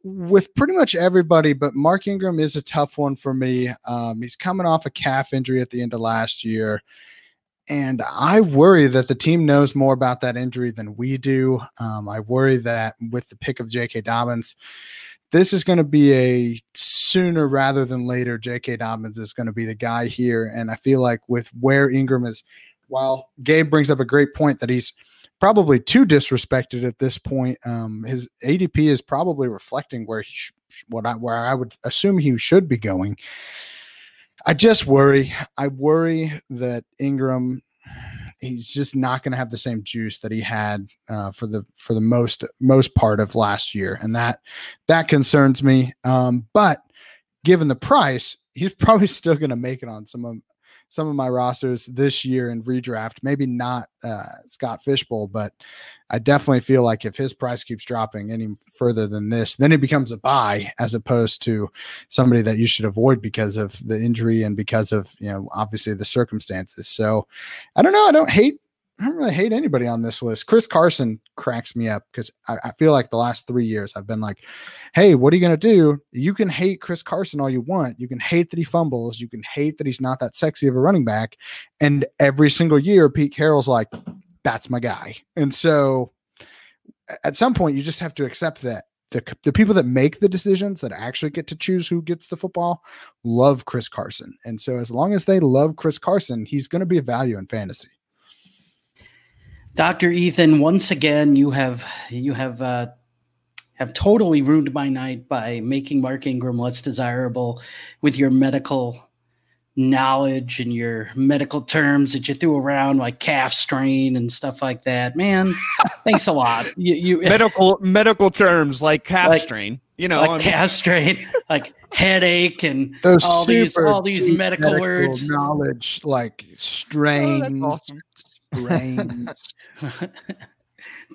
with pretty much everybody, but Mark Ingram is a tough one for me. Um, he's coming off a calf injury at the end of last year. And I worry that the team knows more about that injury than we do. Um, I worry that with the pick of J.K. Dobbins, this is going to be a sooner rather than later. J.K. Dobbins is going to be the guy here. And I feel like with where Ingram is, while Gabe brings up a great point that he's – probably too disrespected at this point. Um, his ADP is probably reflecting where he sh- what I where I would assume he should be going. I just worry. I worry that Ingram he's just not going to have the same juice that he had uh, for the for the most most part of last year, and that that concerns me. Um, but given the price, he's [LAUGHS] probably still going to make it on some of some of my rosters this year in redraft. Maybe not uh, Scott Fishbowl, but I definitely feel like if his price keeps dropping any further than this, then it becomes a buy as opposed to somebody that you should avoid because of the injury and because of you know obviously the circumstances. So I don't know. I don't hate I don't really hate anybody on this list. Chris Carson cracks me up because I, I, feel like the last three years I've been like, hey, what are you going to do? You can hate Chris Carson all you want. You can hate that he fumbles. You can hate that he's not that sexy of a running back. And every single year, Pete Carroll's like, that's my guy. And so at some point, you just have to accept that. The, the people that make the decisions that actually get to choose who gets the football love Chris Carson. And so, as long as they love Chris Carson, he's going to be a value in fantasy. Dr. Ethan, once again, you have you have uh, have totally ruined my night by making Mark Ingram less desirable with your medical knowledge and your medical terms that you threw around like calf strain and stuff like that. Man, thanks a lot. [LAUGHS] You, you medical medical terms like calf like, strain. You know, like calf strain, like headache, and Those all these all these medical, medical, words. Knowledge like strain, oh, awesome. Sprains. [LAUGHS]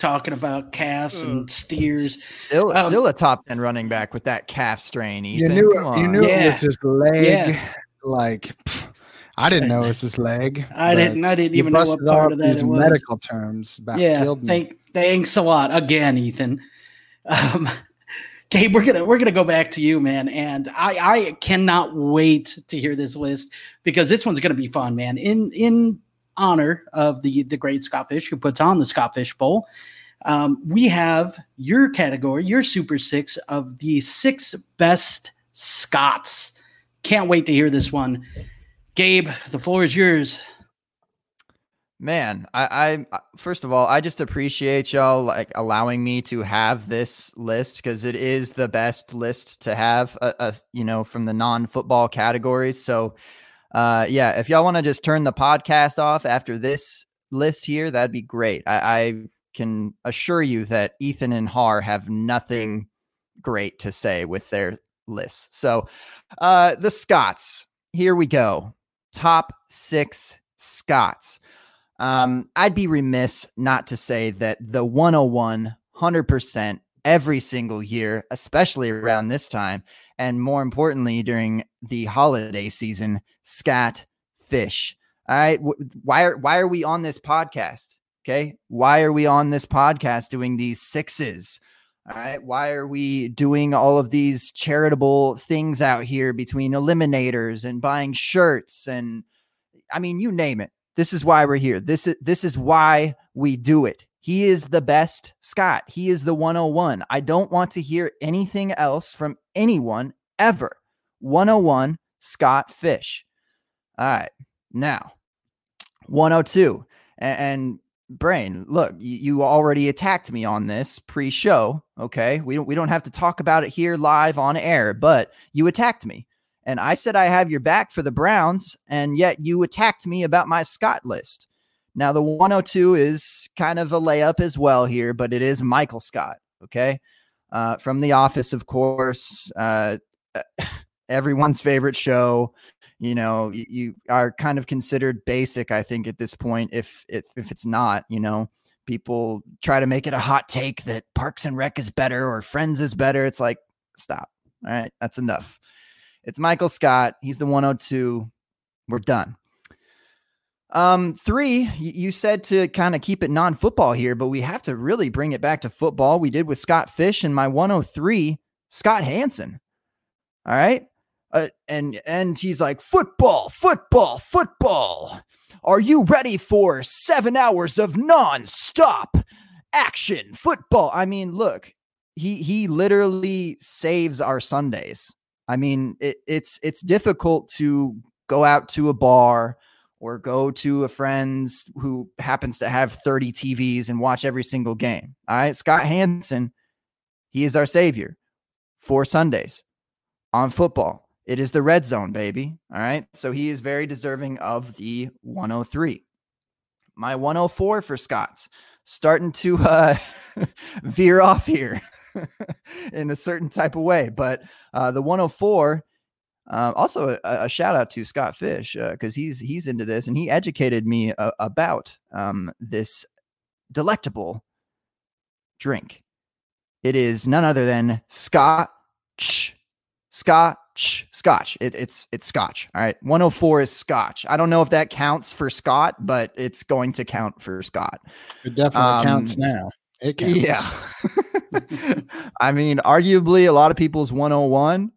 talking about calves and steers. Still, um, still a top ten running back with that calf strain. Ethan. You knew, you knew yeah. it was his leg. Yeah. Like, pff, I didn't know it was his leg. [LAUGHS] I didn't. I didn't even know what part of that these medical terms. About yeah. Thank, thanks a lot again, Ethan. Um, [LAUGHS] Gabe, we're gonna we're gonna go back to you, man, and I I cannot wait to hear this list because this one's gonna be fun, man. In in honor of the the great Scott Fish who puts on the Scott Fish Bowl. Um, we have your category, your Super Six of the six best Scots. Can't wait to hear this one. Gabe, the floor is yours. Man, I, I first of all, I just appreciate y'all like allowing me to have this list because it is the best list to have, uh, uh, you know, from the non-football categories. So uh, yeah, if y'all want to just turn the podcast off after this list here, that'd be great. I, I can assure you that Ethan and Harr have nothing great to say with their lists. So, uh, the Scots, here we go. Top six Scots. Um, I'd be remiss not to say that the 101, 100% every single year, especially around this time, and more importantly, during the holiday season, Scott Fish. All right. Why are why are we on this podcast? Okay. Why are we on this podcast doing these sixes? All right. Why are we doing all of these charitable things out here between eliminators and buying shirts and I mean, you name it. This is why we're here. This is this is why we do it. He is the best Scott. He is the 101. I don't want to hear anything else from anyone ever. 101 Scott Fish. All right. Now, 102. And, brain, look, you, you already attacked me on this pre-show. Okay, we don't we don't have to talk about it here live on air, but you attacked me, and I said I have your back for the Browns, and yet you attacked me about my Scott list. Now the 102 is kind of a layup as well here, but it is Michael Scott. Okay, uh, from The Office, of course. Uh, [LAUGHS] everyone's favorite show you know you, are kind of considered basic i think at this point if, if if it's not you know? People try to make it a hot take that parks and rec is better or friends is better it's like stop all right that's enough. It's michael scott he's the 102 we're done. Um three you said to kind of keep it non-football here but we have to really bring it back to football. We did with scott fish and my 103 scott hanson all right uh, and and he's like football football football. Are you ready for seven hours of non-stop action football? I mean look he he literally saves our sundays. I mean it, it's it's difficult to go out to a bar or go to a friend's who happens to have 30 tvs and watch every single game. All right? Scott hanson he is our savior for sundays on football it is the red zone, baby. All right. So he is very deserving of the 103. My 104 for Scott's starting to uh, [LAUGHS] veer off here [LAUGHS] in a certain type of way. But uh, the 104, uh, also a, a, shout out to Scott Fish because uh, he's he's into this and he educated me uh, about um, this delectable drink. It is none other than Scotch. Scott Scotch. It, it's it's Scotch. All right. 104 is Scotch. I don't know if that counts for Scott, but it's going to count for Scott. It definitely um, counts now. It counts. Yeah. [LAUGHS] I mean, arguably a lot of people's 101.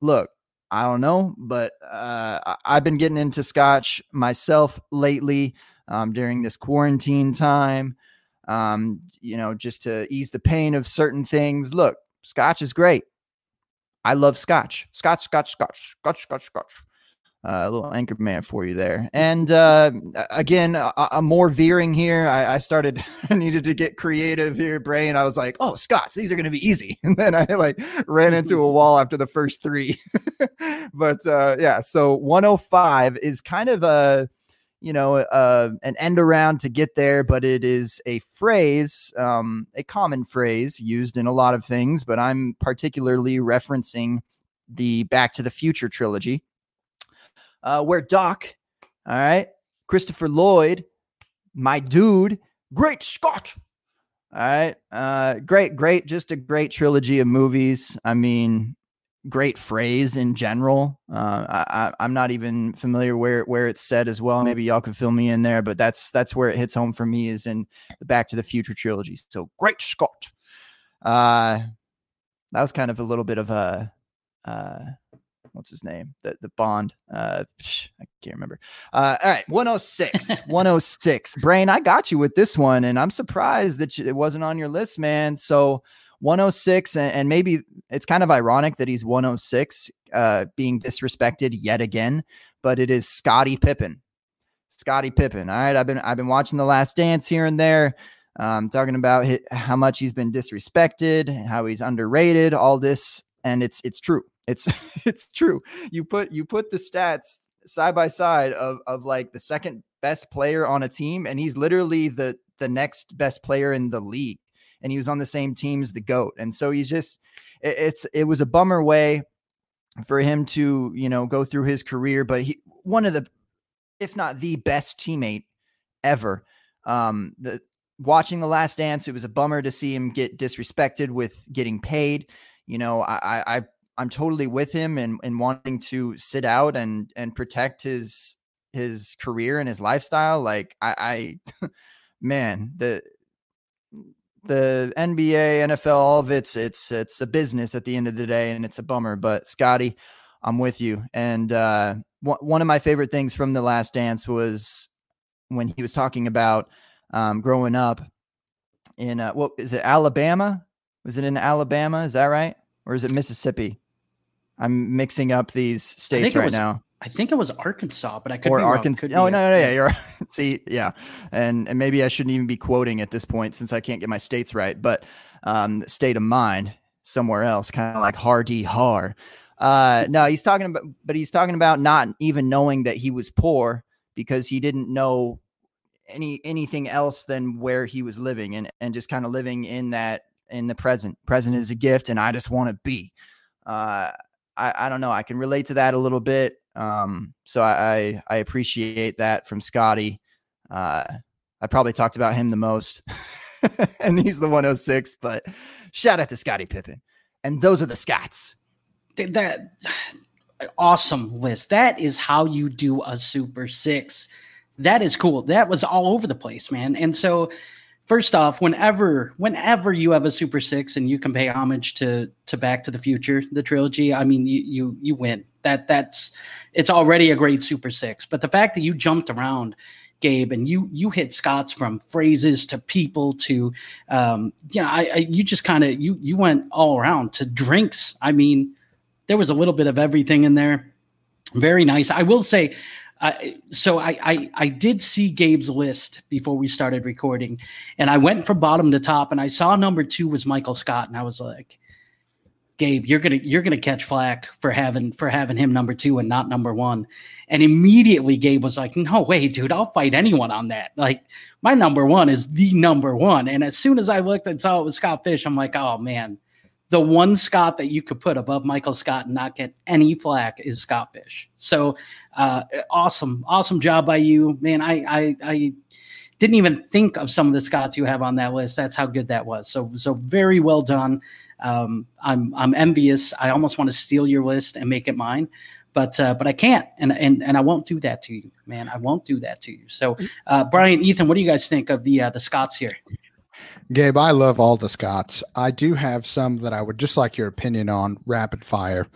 Look, I don't know, but uh, I've been getting into Scotch myself lately um, during this quarantine time. Um, you know, just to ease the pain of certain things. Look, Scotch is great. I love scotch, scotch, scotch, scotch, scotch, scotch, scotch. Uh, a little Anchorman for you there. And uh, again, I'm more veering here. I, I started, [LAUGHS] I needed to get creative here, brain. I was like, oh, Scots, these are going to be easy. [LAUGHS] And then I like ran [LAUGHS] into a wall after the first three. but uh, yeah, so 105 is kind of a, you know, uh, an end around to get there, but it is a phrase, um, a common phrase used in a lot of things. But I'm particularly referencing the Back to the Future trilogy, uh, where Doc, all right, Christopher Lloyd, my dude, great Scott. All right. Uh, great, great, just a great trilogy of movies. I mean, great phrase in general. Uh, I, am not even familiar where where it's said as well. Maybe y'all can fill me in there, but that's that's where it hits home for me is in the Back to the Future trilogy. So great Scott. Uh, that was kind of a little bit of a uh, what's his name? The the Bond. Uh, I can't remember. Uh, all right, 106, [LAUGHS] 106. Brain, I got you with this one, and I'm surprised that it wasn't on your list, man. So 106, and, maybe it's kind of ironic that he's 106, uh, being disrespected yet again, but it is Scottie Pippen. Scottie Pippen. All right, I've been I've been watching The Last Dance here and there, um, talking about how much he's been disrespected, how he's underrated, all this, and it's it's true. It's [LAUGHS] it's true. You put you put the stats side by side of of like the second best player on a team, and he's literally the the next best player in the league and he was on the same team as the goat. And so he's just it, it's it was a bummer way for him to you know go through his career, but he one of the if not the best teammate ever. Um, the watching the Last Dance, it was a bummer to see him get disrespected with getting paid. You know, I, I I'm totally with him and and wanting to sit out and and protect his his career and his lifestyle. Like I, I [LAUGHS] man, the the NBA, NFL, all of it's it's it's a business at the end of the day, and it's a bummer. But Scottie, I'm with you. And uh, one of my favorite things from the Last Dance was when he was talking about um, growing up in uh, what is it, Alabama? Was it in Alabama? Is that right, or is it Mississippi? I'm mixing up these states right was, now. I think it was Arkansas, but I could or be Arkansas. Could oh be no, no, yeah, you're right. [LAUGHS] See, yeah, and and maybe I shouldn't even be quoting at this point since I can't get my states right. But um, state of mind somewhere else, kind of like Hardy Har. Uh, no, he's talking about, but he's talking about not even knowing that he was poor because he didn't know any anything else than where he was living and and just kind of living in that in the present. Present is a gift, and I just want to be. Uh, I I don't know. I can relate to that a little bit. Um, so I, I, appreciate that from Scottie. Uh, I probably talked about him the most, [LAUGHS] and he's the 106. But shout out to Scottie Pippen, and those are the Scots. That [SIGHS] awesome list. That is how you do a Super Six. That is cool. That was all over the place, man. And so first off, whenever whenever you have a Super Six and you can pay homage to to Back to the Future, the trilogy, I mean, you you you win. That that's it's already a great Super Six. But the fact that you jumped around, Gabe, and you you hit Scott's from phrases to people to, um, you know, I, I you just kind of you you went all around to drinks. I mean, there was a little bit of everything in there. Very nice. I will say. So I, I I did see Gabe's list before we started recording, and I went from bottom to top, and I saw number two was Michael Scott, and I was like, Gabe, you're gonna you're gonna catch flack for having for having him number two and not number one. And immediately Gabe was like, No way, dude, I'll fight anyone on that. Like my number one is the number one. And as soon as I looked and saw it was Scott Fish, I'm like, oh man, the one Scott that you could put above Michael Scott and not get any flack is Scott Fish. So uh, awesome, awesome job by you, man. I I I didn't even think of some of the Scots you have on that list. That's how good that was. So so very well done. Um, I'm I'm envious. I almost want to steal your list and make it mine, but uh, but I can't, and and and I won't do that to you, man. I won't do that to you. So, uh, Brian, Ethan, what do you guys think of the uh, the Scots here? Gabe, I love all the Scots. I do have some that I would just like your opinion on rapid fire.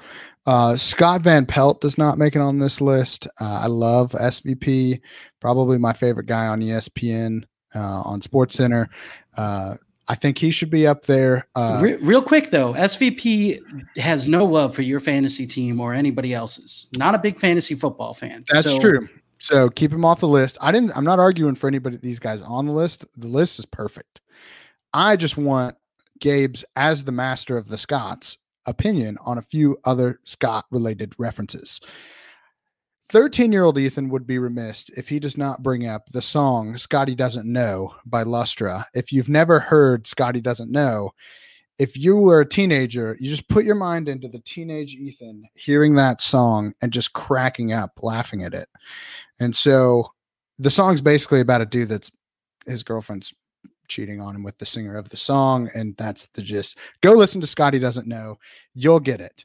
Uh, Scott Van Pelt does not make it on this list. Uh, I love SVP, probably my favorite guy on ESPN uh, on Sports Center. Uh, I think he should be up there. Uh, Re- real quick though, SVP has no love for your fantasy team or anybody else's. Not a big fantasy football fan. That's So- true. So keep him off the list. I didn't. I'm not arguing for anybody. These guys on the list. The list is perfect. I just want Gabe's as the master of the Scots opinion on a few other Scott related references. 13 year old Ethan would be remiss if he does not bring up the song Scotty Doesn't Know by Lustra. If you've never heard Scotty Doesn't Know, if you were a teenager, you just put your mind into the teenage Ethan hearing that song and just cracking up, laughing at it. And so the song's basically about a dude that's his girlfriend's cheating on him with the singer of the song. And that's the gist. Go listen to Scotty Doesn't Know. You'll get it.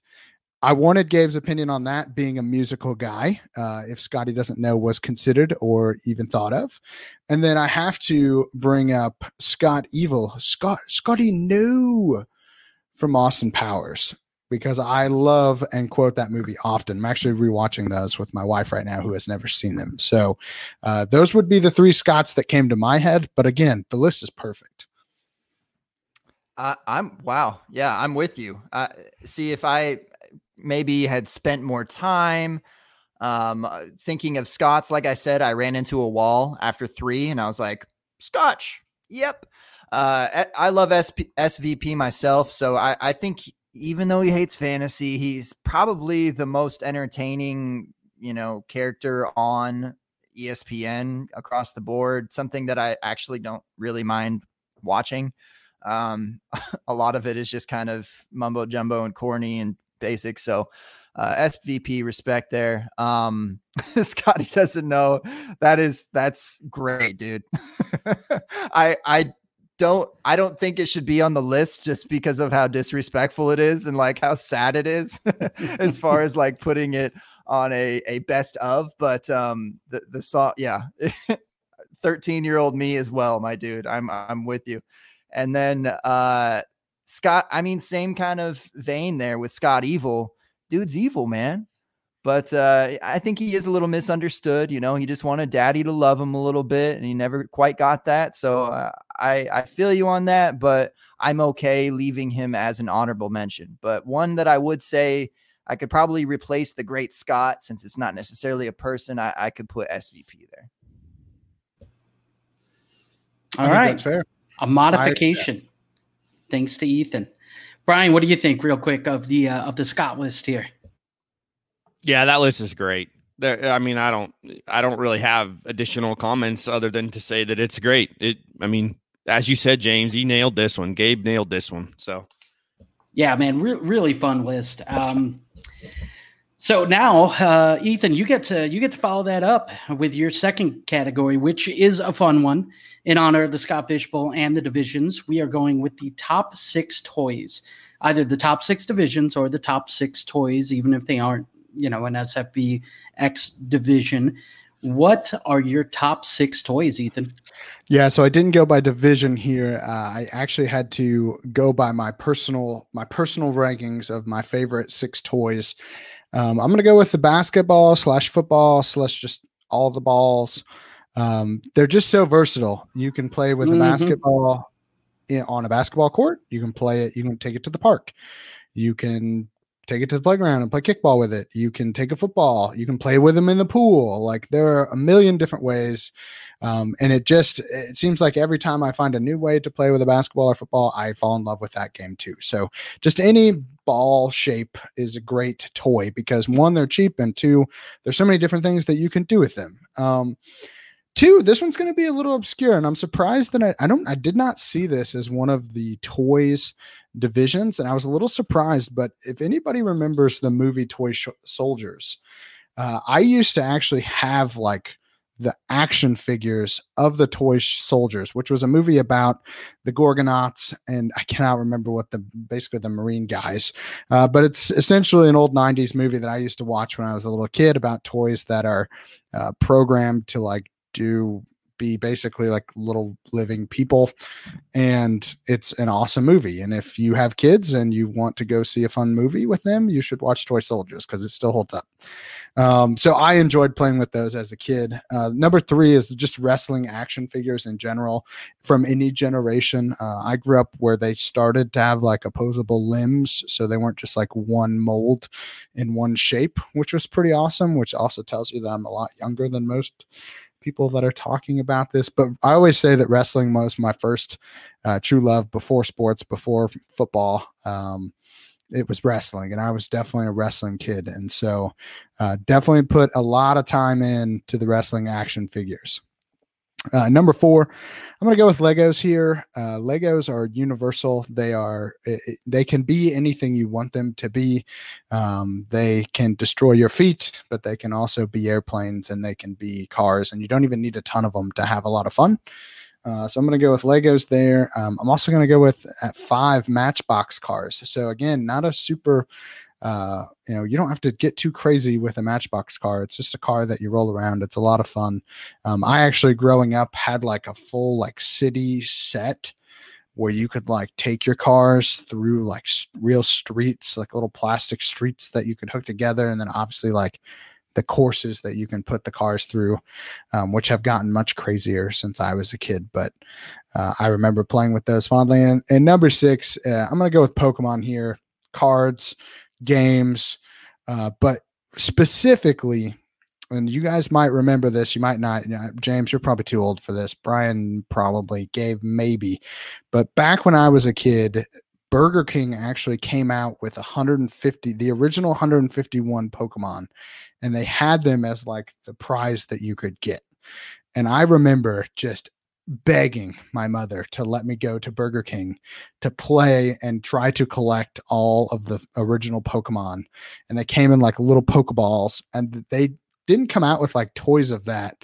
I wanted Gabe's opinion on that being a musical guy, uh, if Scotty doesn't know was considered or even thought of. And then I have to bring up Scott Evil, Scott, Scotty No from Austin Powers, because I love and quote that movie often. I'm actually rewatching those with my wife right now who has never seen them. So uh, those would be the three Scots that came to my head. But again, the list is perfect. I, I'm wow, yeah, I'm with you. Uh, see if I maybe had spent more time um, uh, thinking of Scots. Like I said, I ran into a wall after three, and I was like, Scotch. Yep. Uh, I- I love SP- SVP myself, so I, I think even though he hates fantasy, he's probably the most entertaining, you know, character on ESPN across the board. Something that I actually don't really mind watching. Um, [LAUGHS] a lot of it is just kind of mumbo jumbo and corny and basic. So, uh, SVP respect there. Um, [LAUGHS] Scotty doesn't know that is that's great, dude. [LAUGHS] I I don't I don't think it should be on the list just because of how disrespectful it is and like how sad it is [LAUGHS] as far as like putting it on a a best of. But um, the the song, yeah, [LAUGHS] 13 year old me as well, my dude. I'm I'm with you. And then uh Scott, I mean, same kind of vein there with Scott Evil. Dude's evil, man. But uh, I think he is a little misunderstood. You know, he just wanted daddy to love him a little bit, and he never quite got that. So uh, I I feel you on that, but I'm okay leaving him as an honorable mention. But one that I would say I could probably replace the Great Scott since it's not necessarily a person. I, I could put SVP there. All right, that's fair. A modification, thanks to Ethan. Brian, what do you think, real quick, of the uh, of the Scott list here? Yeah, that list is great. There, I mean, I don't, I don't really have additional comments other than to say that it's great. It, I mean, as you said, James, he nailed this one. Gabe nailed this one. So, yeah, man, re- really fun list. Um, so now, uh, Ethan, you get to you get to follow that up with your second category, which is a fun one in honor of the Scott Fish Bowl and the divisions. We are going with the top six toys, either the top six divisions or the top six toys, even if they aren't, you know, an SFB X division. What are your top six toys, Ethan? Yeah, so I didn't go by division here. Uh, I actually had to go by my personal my personal rankings of my favorite six toys. Um, I'm going to go with the basketball slash football slash just all the balls. Um, they're just so versatile. You can play with mm-hmm. a basketball in, on a basketball court. You can play it. You can take it to the park. You can take it to the playground and play kickball with it. You can take a football. You can play with them in the pool. Like there are a million different ways. Um, and it just it seems like every time I find a new way to play with a basketball or football, I fall in love with that game too. So just any ball shape is a great toy because one, they're cheap, and two, there's so many different things that you can do with them. Um, two, this one's going to be a little obscure, and I'm surprised that I, I don't I did not see this as one of the toys divisions, and I was a little surprised. But if anybody remembers the movie Toy Sh- Soldiers, uh, I used to actually have like the action figures of the toy soldiers which was a movie about the gorgonauts and i cannot remember what the basically the marine guys uh, but it's essentially an old 90s movie that i used to watch when i was a little kid about toys that are uh, programmed to like do be basically like little living people and it's an awesome movie and if you have kids and you want to go see a fun movie with them you should watch toy soldiers because it still holds up. Um, so i enjoyed playing with those as a kid. Uh, number three is just wrestling action figures in general. From any generation uh, i grew up where they started to have like opposable limbs so they weren't just like one mold in one shape which was pretty awesome which also tells you that i'm a lot younger than most people that are talking about this, but I always say that wrestling was my first uh, true love before sports, before football. Um, it was wrestling, and I was definitely a wrestling kid, and so uh, definitely put a lot of time in to the wrestling action figures. Uh, number four, I'm going to go with Legos here. Uh, Legos are universal. They are they can be anything you want them to be. Um, they can destroy your feet, but they can also be airplanes and they can be cars, and you don't even need a ton of them to have a lot of fun. Uh, so I'm going to go with Legos there. Um, I'm also going to go with at five Matchbox cars. So again, not a super uh, you know, you don't have to get too crazy with a Matchbox car. It's just a car that you roll around. It's a lot of fun. Um, I actually, growing up, had like a full like city set where you could like take your cars through like real streets, like little plastic streets that you could hook together, and then obviously like the courses that you can put the cars through, um, which have gotten much crazier since I was a kid. But uh, I remember playing with those fondly. And, and number six, uh, I'm going to go with Pokemon here. Cards, games, uh, but specifically, and you guys might remember this, you might not. James, you're probably too old for this. Brian probably Gabe maybe, but back when I was a kid, Burger King actually came out with 150, the original 151 Pokemon, and they had them as like the prize that you could get. And I remember just begging my mother to let me go to Burger King to play and try to collect all of the original Pokemon. And they came in like little Pokeballs, and they didn't come out with like toys of that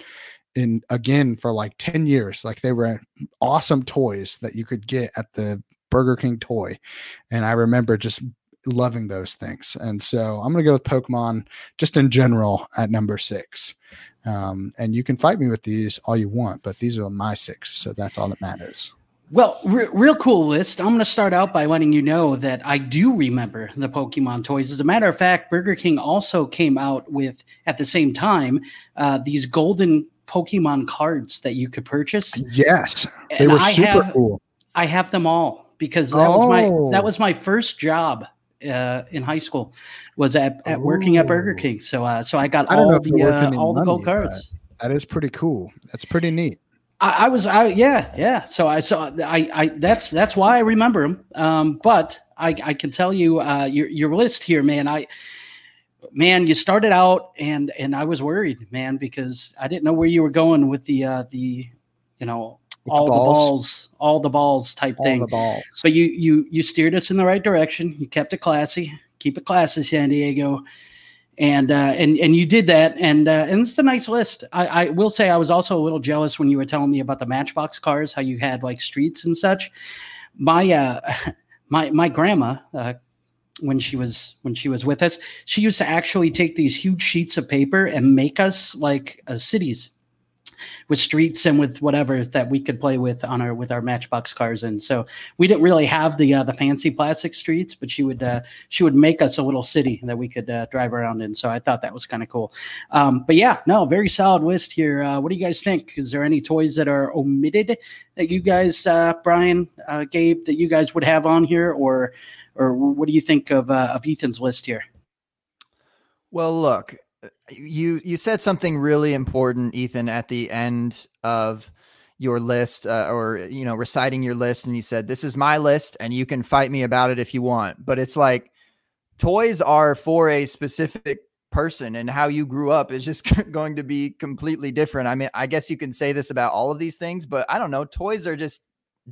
in again for like 10 years. Like they were awesome toys that you could get at the Burger King toy. And I remember just loving those things. And so I'm going to go with Pokemon just in general at number six. Um, and you can fight me with these all you want, but these are my six. So that's all that matters. Well, re- real cool list. I'm going to start out by letting you know that I do remember the Pokemon toys. As a matter of fact, Burger King also came out with, at the same time, uh, these golden Pokemon cards that you could purchase. Yes, they and were I super have, cool. I have them all because that oh. was my that oh. was my first job uh, in high school was at, at working at Burger King. So uh, so I got I don't know all the uh, all the gold cards. That is pretty cool. That's pretty neat. I, I was, I yeah, yeah. So I saw, I, I that's that's why I remember him. Um, but I, I can tell you, uh, your your list here, man. I, man, you started out, and and I was worried, man, because I didn't know where you were going with the uh, the, you know, the all the balls? balls, all the balls type All thing. the balls. But you you you steered us in the right direction. You kept it classy. Keep it classy, San Diego. And uh, and and you did that, and uh, and it's a nice list. I, I will say I was also a little jealous when you were telling me about the Matchbox cars, how you had like streets and such. My uh, [LAUGHS] my my grandma, uh, when she was when she was with us, she used to actually take these huge sheets of paper and make us like uh, cities with streets and with whatever that we could play with on our with our matchbox cars. And so we didn't really have the uh, the fancy plastic streets but she would uh, she would make us a little city that we could uh, drive around in. So i thought that was kind of cool. Um, but yeah no very solid list here. Uh, what do you guys think? Is there any toys that are omitted that you guys uh, brian uh, gabe that you guys would have on here? Or or what do you think of uh, of ethan's list here? Well, look, you you said something really important, Ethan, at the end of your list, uh, or you know, reciting your list, and you said, "This is my list, and you can fight me about it if you want." But it's like toys are for a specific person, and how you grew up is just [LAUGHS] going to be completely different. I mean, I guess you can say this about all of these things, but I don't know. Toys are just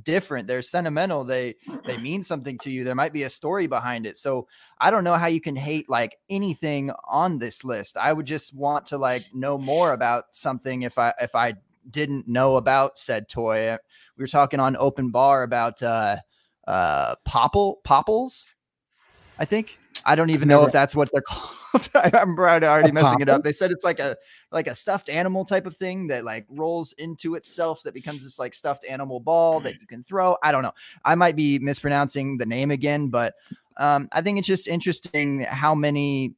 different. They're sentimental. They they mean something to you. There might be a story behind it. So I don't know how you can hate like anything on this list. I would just want to like know more about something if I if I didn't know about said toy. We were talking on open bar about uh uh popple popples. I think I don't even know if that's what they're [LAUGHS] called. I'm already messing it up. They said it's like a like a stuffed animal type of thing that like rolls into itself that becomes this like stuffed animal ball that you can throw. I don't know. I might be mispronouncing the name again, but um, I think it's just interesting how many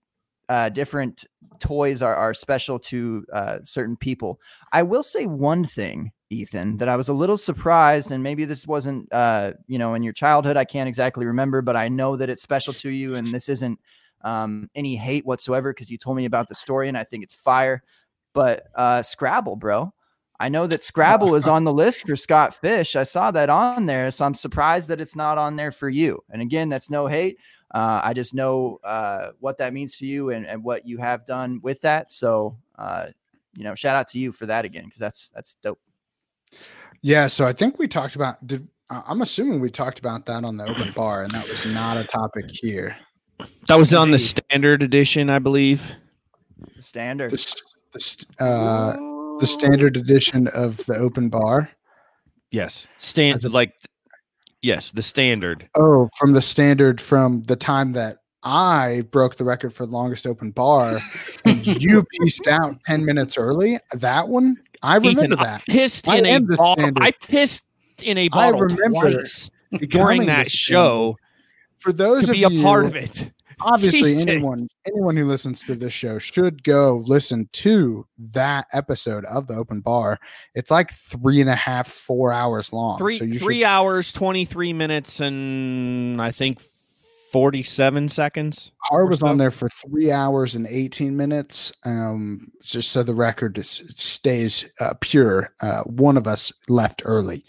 uh, different toys are, are special to uh, certain people. I will say one thing, Ethan, that I was a little surprised, and maybe this wasn't, uh, you know, in your childhood. I can't exactly remember, but I know that it's special to you, and this isn't um, any hate whatsoever because you told me about the story, and I think it's fire. But uh, Scrabble, bro. I know that Scrabble is on the list for Scott Fish. I saw that on there, so I'm surprised that it's not on there for you. And again, that's no hate. Uh, I just know uh, what that means to you and, and what you have done with that. So, uh, you know, shout out to you for that again because that's that's dope. Yeah, so I think we talked about. Did I- I'm assuming we talked about that on the open [CLEARS THROAT] bar, and that was not a topic here. That was on the standard edition, I believe. Standard. The, s- the, uh, the standard edition of the open bar. Yes, stand As a- like yes, the standard. Oh, from the standard from the time that I broke the record for the longest open bar, and [LAUGHS] you pieced out ten minutes early. That one, I remember Ethan, I that. pissed I in a bottle. standard. I pissed in a I bottle remember twice during that show For those to of be a you, part of it. obviously [LAUGHS] Jesus. anyone anyone who listens to this show should go listen to that episode of the open bar it's like three and a half four hours long Three so you three should hours, twenty three minutes, and I think forty seven seconds. Harr was so. on there for three hours and 18 minutes um just so the record is, stays uh, pure uh, one of us left early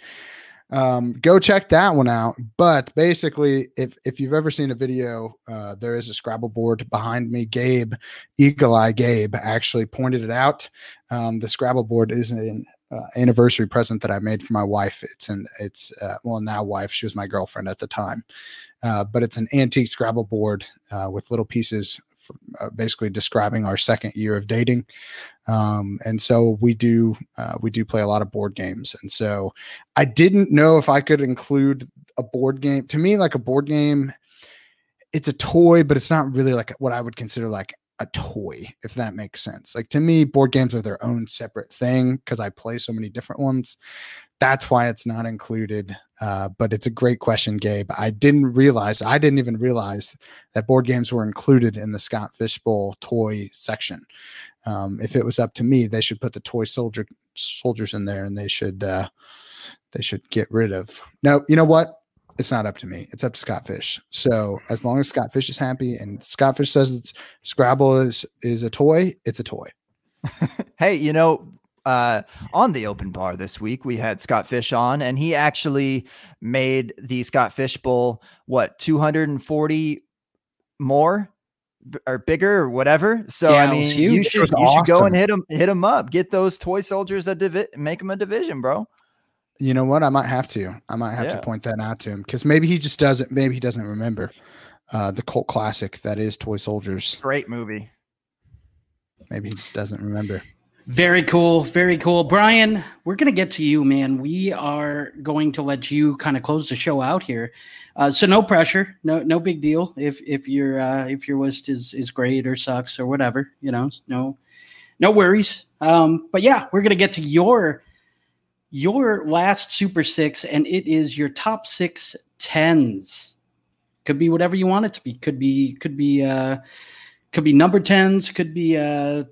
um go check that one out but basically if if you've ever seen a video uh there is a scrabble board behind me gabe eagle eye gabe actually pointed it out um the scrabble board is an uh, anniversary present that i made for my wife. It's an it's uh, well now wife. She was my girlfriend at the time. Uh, but it's an antique scrabble board uh, with little pieces for, uh, basically describing our second year of dating. Um, and so we do uh, we do play a lot of board games. And so i didn't know if i could include a board game. To me like a board game it's a toy but it's not really like what i would consider like a toy if that makes sense. Like to me board games are their own separate thing because i play so many different ones. That's why it's not included uh, but it's a great question gabe. I didn't realize i didn't even realize that board games were included in the scott fishbowl toy section. Um, if it was up to me they should put the toy soldier soldiers in there and they should uh, they should get rid of. No you know what it's not up to me. It's up to Scott Fish. So as long as Scott Fish is happy and Scott Fish says it's Scrabble is is a toy, it's a toy. [LAUGHS] hey, you know, uh, on the open bar this week, we had Scott Fish on, and he actually made the Scott Fish Bowl what 240 more or bigger or whatever. So Yeah, I mean, you should you should go and hit them hit them up. Get those toy soldiers a divi- make them a division, bro. You know what? I might have to. I might have Yeah. to point that out to him because maybe he just doesn't. Maybe he doesn't remember uh, the cult classic that is Toy Soldiers. Great movie. Maybe he just doesn't remember. Very cool. Very cool. Brian, we're going to get to you, man. We are going to let you kind of close the show out here. Uh, so no pressure. No, no big deal. If, if your, uh, if your list is, is great or sucks or whatever, you know, no, no worries. Um, but yeah, we're going to get to your, your last super six and it is your top six tens. Could be whatever you want it to be. Could be, could be, uh, could be number tens, could be, uh,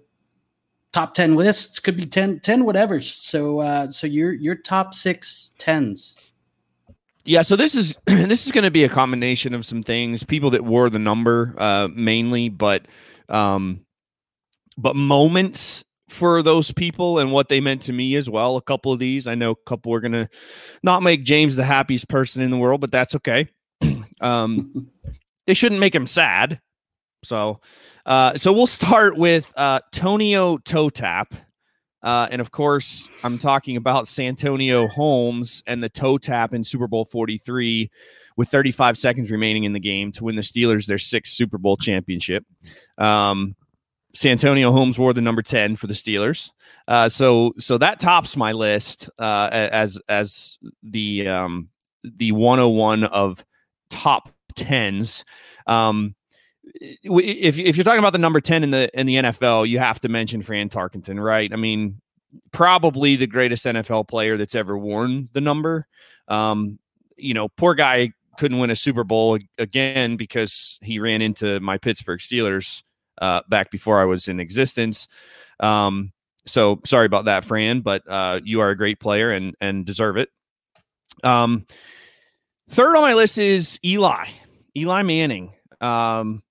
top 10 lists could be 10 10 whatever so uh so your your top six tens Yeah, so this is [CLEARS THROAT] this is going to be a combination of some things. People that wore the number uh, mainly, but um, but moments for those people and what they meant to me as well. A couple of these, I know, a couple are going to not make James the happiest person in the world, but that's okay. [CLEARS THROAT] um, [LAUGHS] they shouldn't make him sad. So, uh, so we'll start with uh, Tonio Totap. Uh, and of course, I'm talking about Santonio Holmes and the toe tap in Super Bowl 43 with 35 seconds remaining in the game to win the Steelers their sixth Super Bowl championship. Um, Santonio Holmes wore the number 10 for the Steelers. Uh, so so that tops my list uh, as as the um, the 101 of top 10s. Um, if if you're talking about the number 10 in the in the NFL, you have to mention Fran Tarkenton, right? I mean, probably the greatest NFL player that's ever worn the number. Um, you know, poor guy couldn't win a Super Bowl again because he ran into my Pittsburgh Steelers uh, back before I was in existence. Um, so sorry about that, Fran, but uh, you are a great player and and deserve it. Um, third on my list is Eli, Eli Manning. Um,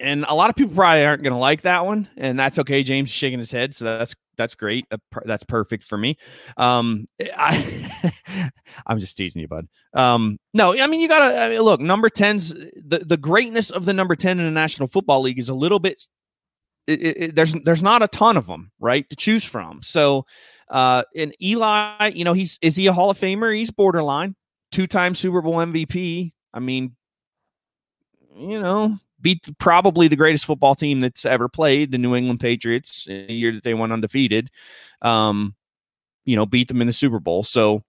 and a lot of people probably aren't going to like that one, and that's okay. James is shaking his head, so that's that's great. That's perfect for me. Um, [LAUGHS] I, I'm just teasing you, bud. Um, no, I mean you gotta I mean, look. Number tens, the the greatness of the number ten in the National Football League is a little bit. It, it, there's there's not a ton of them, right, to choose from. So, uh, and Eli, you know, he's is he a Hall of Famer? He's borderline, two time Super Bowl MVP. I mean, you know, beat probably the greatest football team that's ever played, the New England Patriots, in the year that they went undefeated. Um, you know, beat them in the Super Bowl. So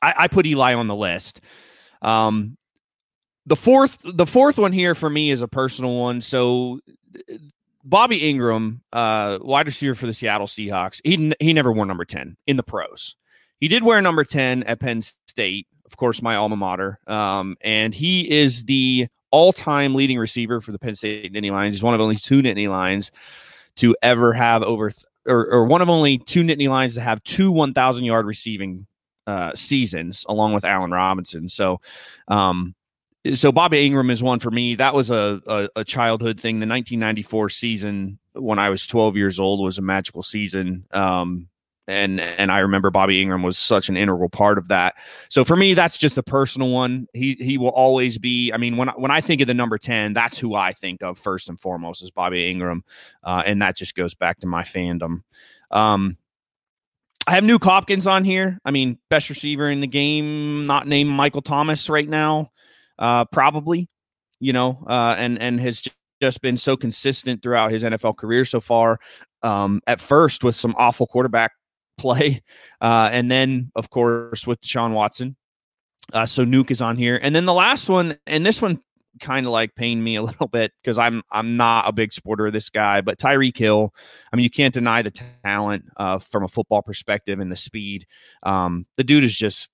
I, I put Eli on the list. Um, the fourth, the fourth one here for me is a personal one. So Bobby Ingram, uh, wide receiver for the Seattle Seahawks, he he never wore number ten in the pros. He did wear number ten at Penn State, of course, my alma mater. Um, and he is the all-time leading receiver for the Penn State Nittany Lions. He's one of only two Nittany Lions to ever have over, th- or, or one of only two Nittany Lions to have two 1,000 yard receiving uh, seasons, along with Allen Robinson. So, um, so Bobby Ingram is one for me. That was a, a a childhood thing. The 1994 season when I was 12 years old was a magical season. Um, and and I remember Bobby Ingram was such an integral part of that. So for me, that's just a personal one. He he will always be. I mean, when when I think of the number 10, that's who I think of first and foremost is Bobby Ingram, uh, and that just goes back to my fandom. Um, I have Nuke Hopkins on here. I mean, best receiver in the game, not named Michael Thomas right now. Uh, probably, you know, uh, and and has just been so consistent throughout his NFL career so far. Um, at first with some awful quarterback play, uh, and then of course with Deshaun Watson. Uh, so Nuke is on here, and then the last one, and this one kind of like pained me a little bit because I'm I'm not a big supporter of this guy, but Tyreek Hill. I mean, you can't deny the talent uh, from a football perspective and the speed. Um, the dude is just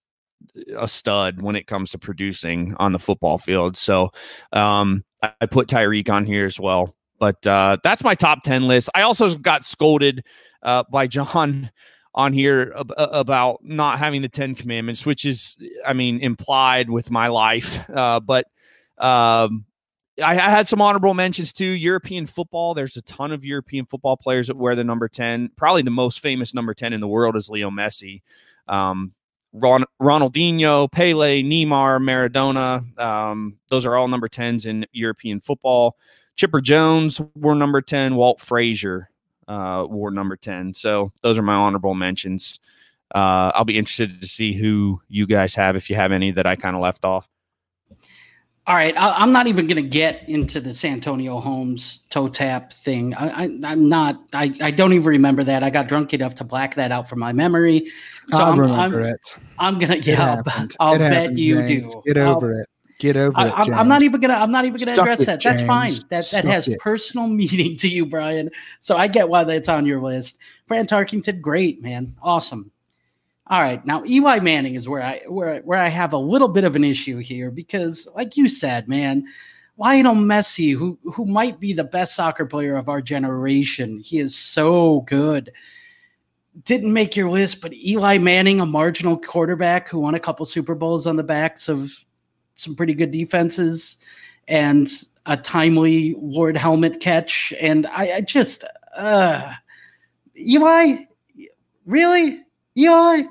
a stud when it comes to producing on the football field. So um, I, I put Tyreek on here as well. But uh, that's my top 10 list. I also got scolded uh, by John on here ab- about not having the Ten Commandments, which is, I mean, implied with my life. Uh, but um, I, I had some honorable mentions too. European football. There's a ton of European football players that wear the number 10. Probably the most famous number 10 in the world is Leo Messi. Um, Ron, Ronaldinho, Pele, Neymar, Maradona. Um, those are all number 10s in European football. Chipper Jones were number 10. Walt Frazier uh, wore number 10. So those are my honorable mentions. Uh, I'll be interested to see who you guys have if you have any that I kind of left off. All right, I, am not even going to get into the Santonio Holmes toe tap thing. I, am not. I, I don't even remember that. I got drunk enough to black that out from my memory. So I'll I'm, remember I'm, it. I'm gonna. Yeah, I'll it bet happened, you James. do. Get over I'll, it. Get over I, it. I'm, I'm, not even gonna. I'm not even gonna address it, that. That's fine. That Suck that has it. personal [LAUGHS] meaning to you, Brian. So I get why that's on your list. Fran Tarkenton, great man, awesome. All right, now Eli Manning is where I where where I have a little bit of an issue here because, like you said, man, Lionel Messi, who who might be the best soccer player of our generation, he is so good. Didn't make your list, but Eli Manning, a marginal quarterback who won a couple Super Bowls on the backs of some pretty good defenses and a timely Ward helmet catch, and I, I just uh, Eli, really, Eli.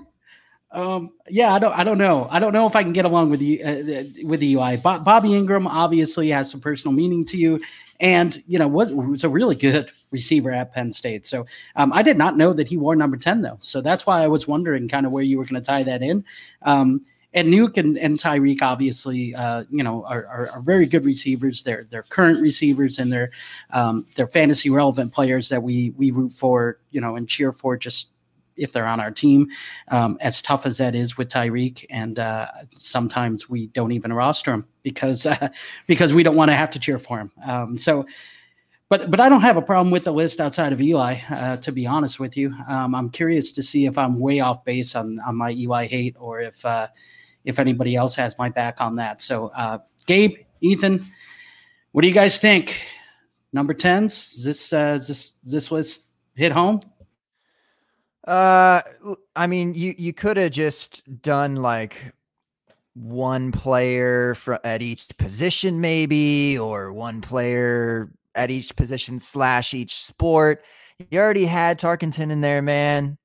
Um, yeah, I don't, I don't know. I don't know if I can get along with you uh, with the UI. Bo- Bobby Ingram obviously has some personal meaning to you, and you know was was a really good receiver at Penn State. So um, I did not know that he wore number ten though. So that's why I was wondering kind of where you were going to tie that in. Um, and Nuke and, and Tyreek obviously, uh, you know, are, are, are, very good receivers. They're they're current receivers and they're um, they're fantasy relevant players that we we root for, you know, and cheer for just if they're on our team. Um, as tough as that is with Tyreek, and uh, sometimes we don't even roster him because uh, because we don't want to have to cheer for him. Um, so. But, but I don't have a problem with the list outside of Eli, uh, to be honest with you. Um, I'm curious to see if I'm way off base on, on my Eli hate or if uh, if anybody else has my back on that. So, uh, Gabe, Ethan, what do you guys think? Number tens? Is this uh, is this is this was hit home? Uh, I mean, you you could have just done like one player for at each position, maybe, or one player at each position slash each sport. You already had Tarkenton in there, man.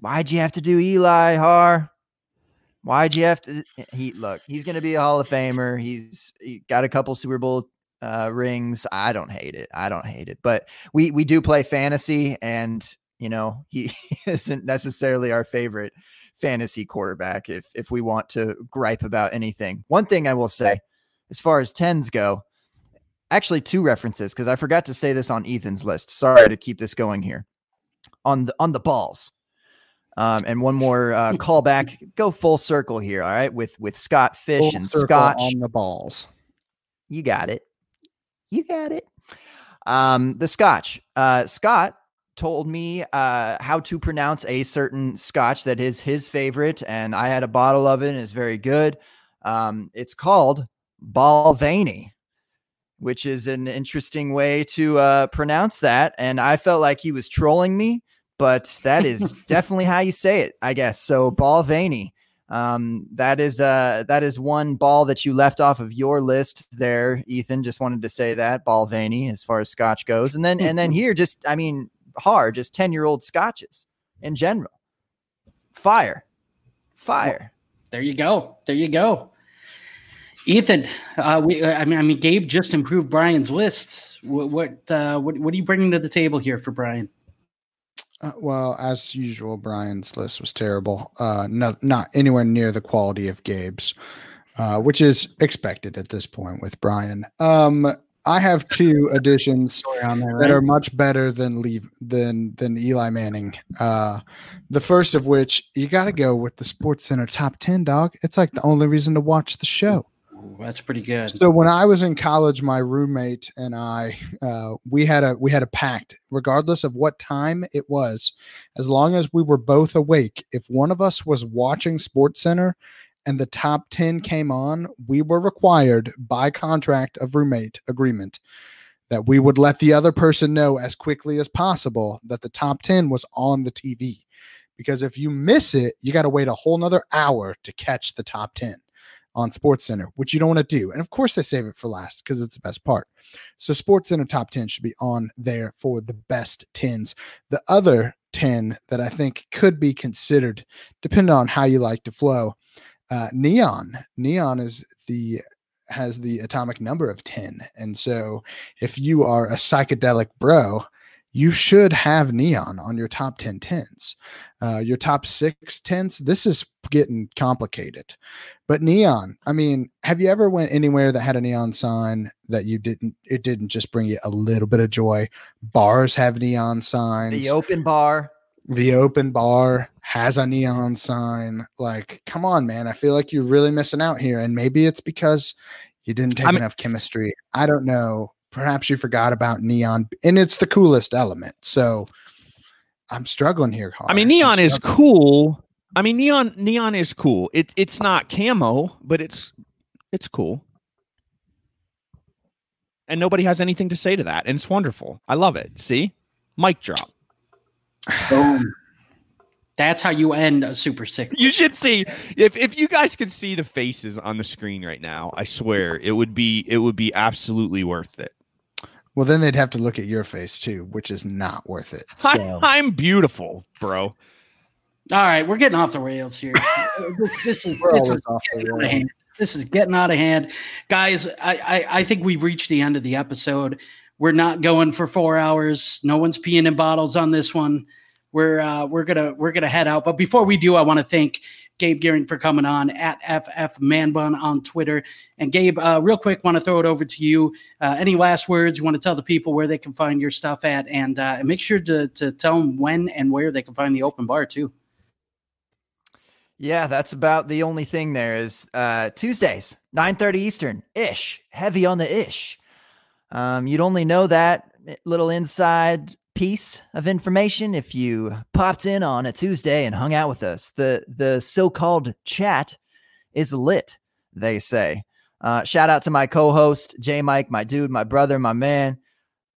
Why'd you have to do Eli Harr? Why'd you have to? He look, he's going to be a Hall of Famer. He's he got a couple Super Bowl uh, rings. I don't hate it. I don't hate it. But we we do play fantasy, and you know, he [LAUGHS] isn't necessarily our favorite fantasy quarterback if if we want to gripe about anything. One thing I will say, as far as tens go, actually two references because I forgot to say this on Ethan's list. Sorry to keep this going here. On the on the balls. Um, and one more uh, [LAUGHS] callback. Go full circle here, all right, with with Scott Fish Bowl and Scotch on the balls. You got it. You got it. Um, the Scotch. Uh, Scott told me uh, how to pronounce a certain scotch that is his favorite, and I had a bottle of it, and it's very good. Um, it's called Balvenie, which is an interesting way to uh, pronounce that. And I felt like he was trolling me, but that is [LAUGHS] definitely how you say it, I guess. So Balvenie. Um, that is uh that is one ball that you left off of your list there, Ethan. Just wanted to say that Balvenie as far as scotch goes. And then and then [LAUGHS] here, just I mean, hard, just 10 year old scotches in general. Fire. Fire. Well, there you go. There you go. Ethan, uh, we, I mean, I mean, Gabe just improved Brian's list. What, what, uh, what, what are you bringing to the table here for Brian? Uh, well, as usual, Brian's list was terrible. Uh, no, not anywhere near the quality of Gabe's, uh, which is expected at this point with Brian. Um, I have two [LAUGHS] additions there, right? that are much better than leave than than Eli Manning. Uh, the first of which you got to go with the Sports Center top ten dog. It's like the only reason to watch the show. That's pretty good. So when I was in college, my roommate and I, uh, we had a we had a pact. Regardless of what time it was, as long as we were both awake, if one of us was watching Sports Center and the top 10 came on, we were required by contract of roommate agreement that we would let the other person know as quickly as possible that the top 10 was on the TV. because if you miss it, you got to wait a whole nother hour to catch the top 10 on Sports Center, which you don't want to do. And of course, they save it for last because it's the best part. So, Sports Center top 10 should be on there for the best 10s. The other 10 that I think could be considered, depending on how you like to flow, uh, Neon. Neon is the has the atomic number of 10. And so if you are a psychedelic bro, you should have neon on your top 10 tens. Uh, your top six tens, this is getting complicated. But neon, I mean, have you ever went anywhere that had a neon sign that you didn't, it didn't just bring you a little bit of joy? Bars have neon signs. The open bar. The open bar has a neon sign. Like, come on, man. I feel like you're really missing out here. And maybe it's because you didn't take I mean- enough chemistry. I don't know. Perhaps you forgot about neon, and it's the coolest element. So I'm struggling here. I mean, Harr. I'm neon is cool. I mean, neon neon is cool. It it's not camo, but it's it's cool. And nobody has anything to say to that, and it's wonderful. I love it. See, mic drop. Boom. That's how you end a super sick. You should see if if you guys could see the faces on the screen right now. I swear it would be it would be absolutely worth it. Well, then they'd have to look at your face too, which is not worth it. [LAUGHS] I, So I'm beautiful, bro. All right, we're getting off the rails here. [LAUGHS] this, this is, this is off the getting out of rails. hand. This is getting out of hand, guys. I, I I think we've reached the end of the episode. We're not going for four hours. No one's peeing in bottles on this one. We're uh, we're gonna we're gonna head out. But before we do, I want to thank Gabe Geering for coming on at FF Manbun on Twitter. And Gabe, uh, real quick, want to throw it over to you. Uh, any last words you want to tell the people where they can find your stuff at, and uh, make sure to to tell them when and where they can find the open bar too. Yeah, that's about the only thing there is uh Tuesdays, 9:30 Eastern, ish. Heavy on the ish. Um, you'd only know that little inside piece of information if you popped in on a Tuesday and hung out with us. The the so-called chat is lit, they say. Uh, shout out to my co-host, JMic, my dude, my brother, my man,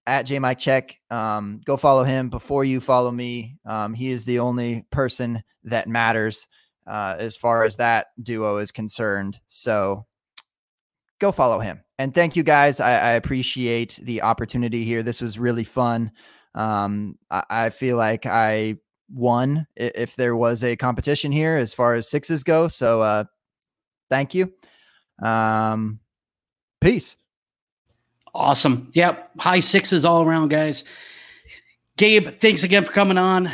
at JMic Check. Um, go follow him before you follow me. Um, he is the only person that matters uh, as far as that duo is concerned. So go follow him. And thank you guys. I, I appreciate the opportunity here. This was really fun. Um, I, I feel like I won if there was a competition here as far as sixes go. So uh, thank you. Um, peace. Awesome. Yep. High sixes all around, guys. Gabe, thanks again for coming on.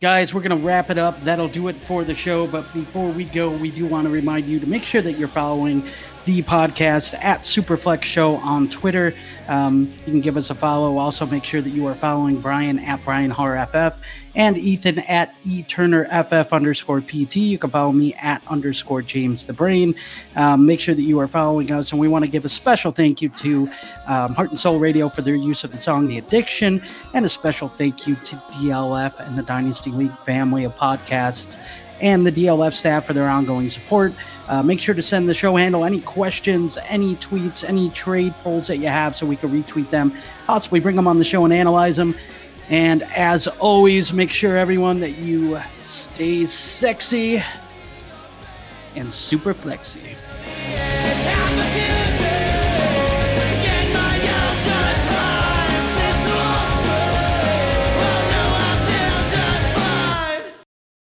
Guys, we're going to wrap it up. That'll do it for the show. But before we go, we do want to remind you to make sure that you're following the podcast at Superflex Show on Twitter. Um, you can give us a follow. Also, make sure that you are following Brian at Brian Harr FF and Ethan at E Turner FF underscore PT. You can follow me at underscore James the Brain. Um, make sure that you are following us. And we want to give a special thank you to um, Heart and Soul Radio for their use of the song The Addiction, and a special thank you to DLF and the Dynasty League family of podcasts and the DLF staff for their ongoing support. Uh, make sure to send the show handle any questions, any tweets, any trade polls that you have so we can retweet them, possibly bring them on the show and analyze them. And as always, make sure everyone that you stay sexy and super flexy.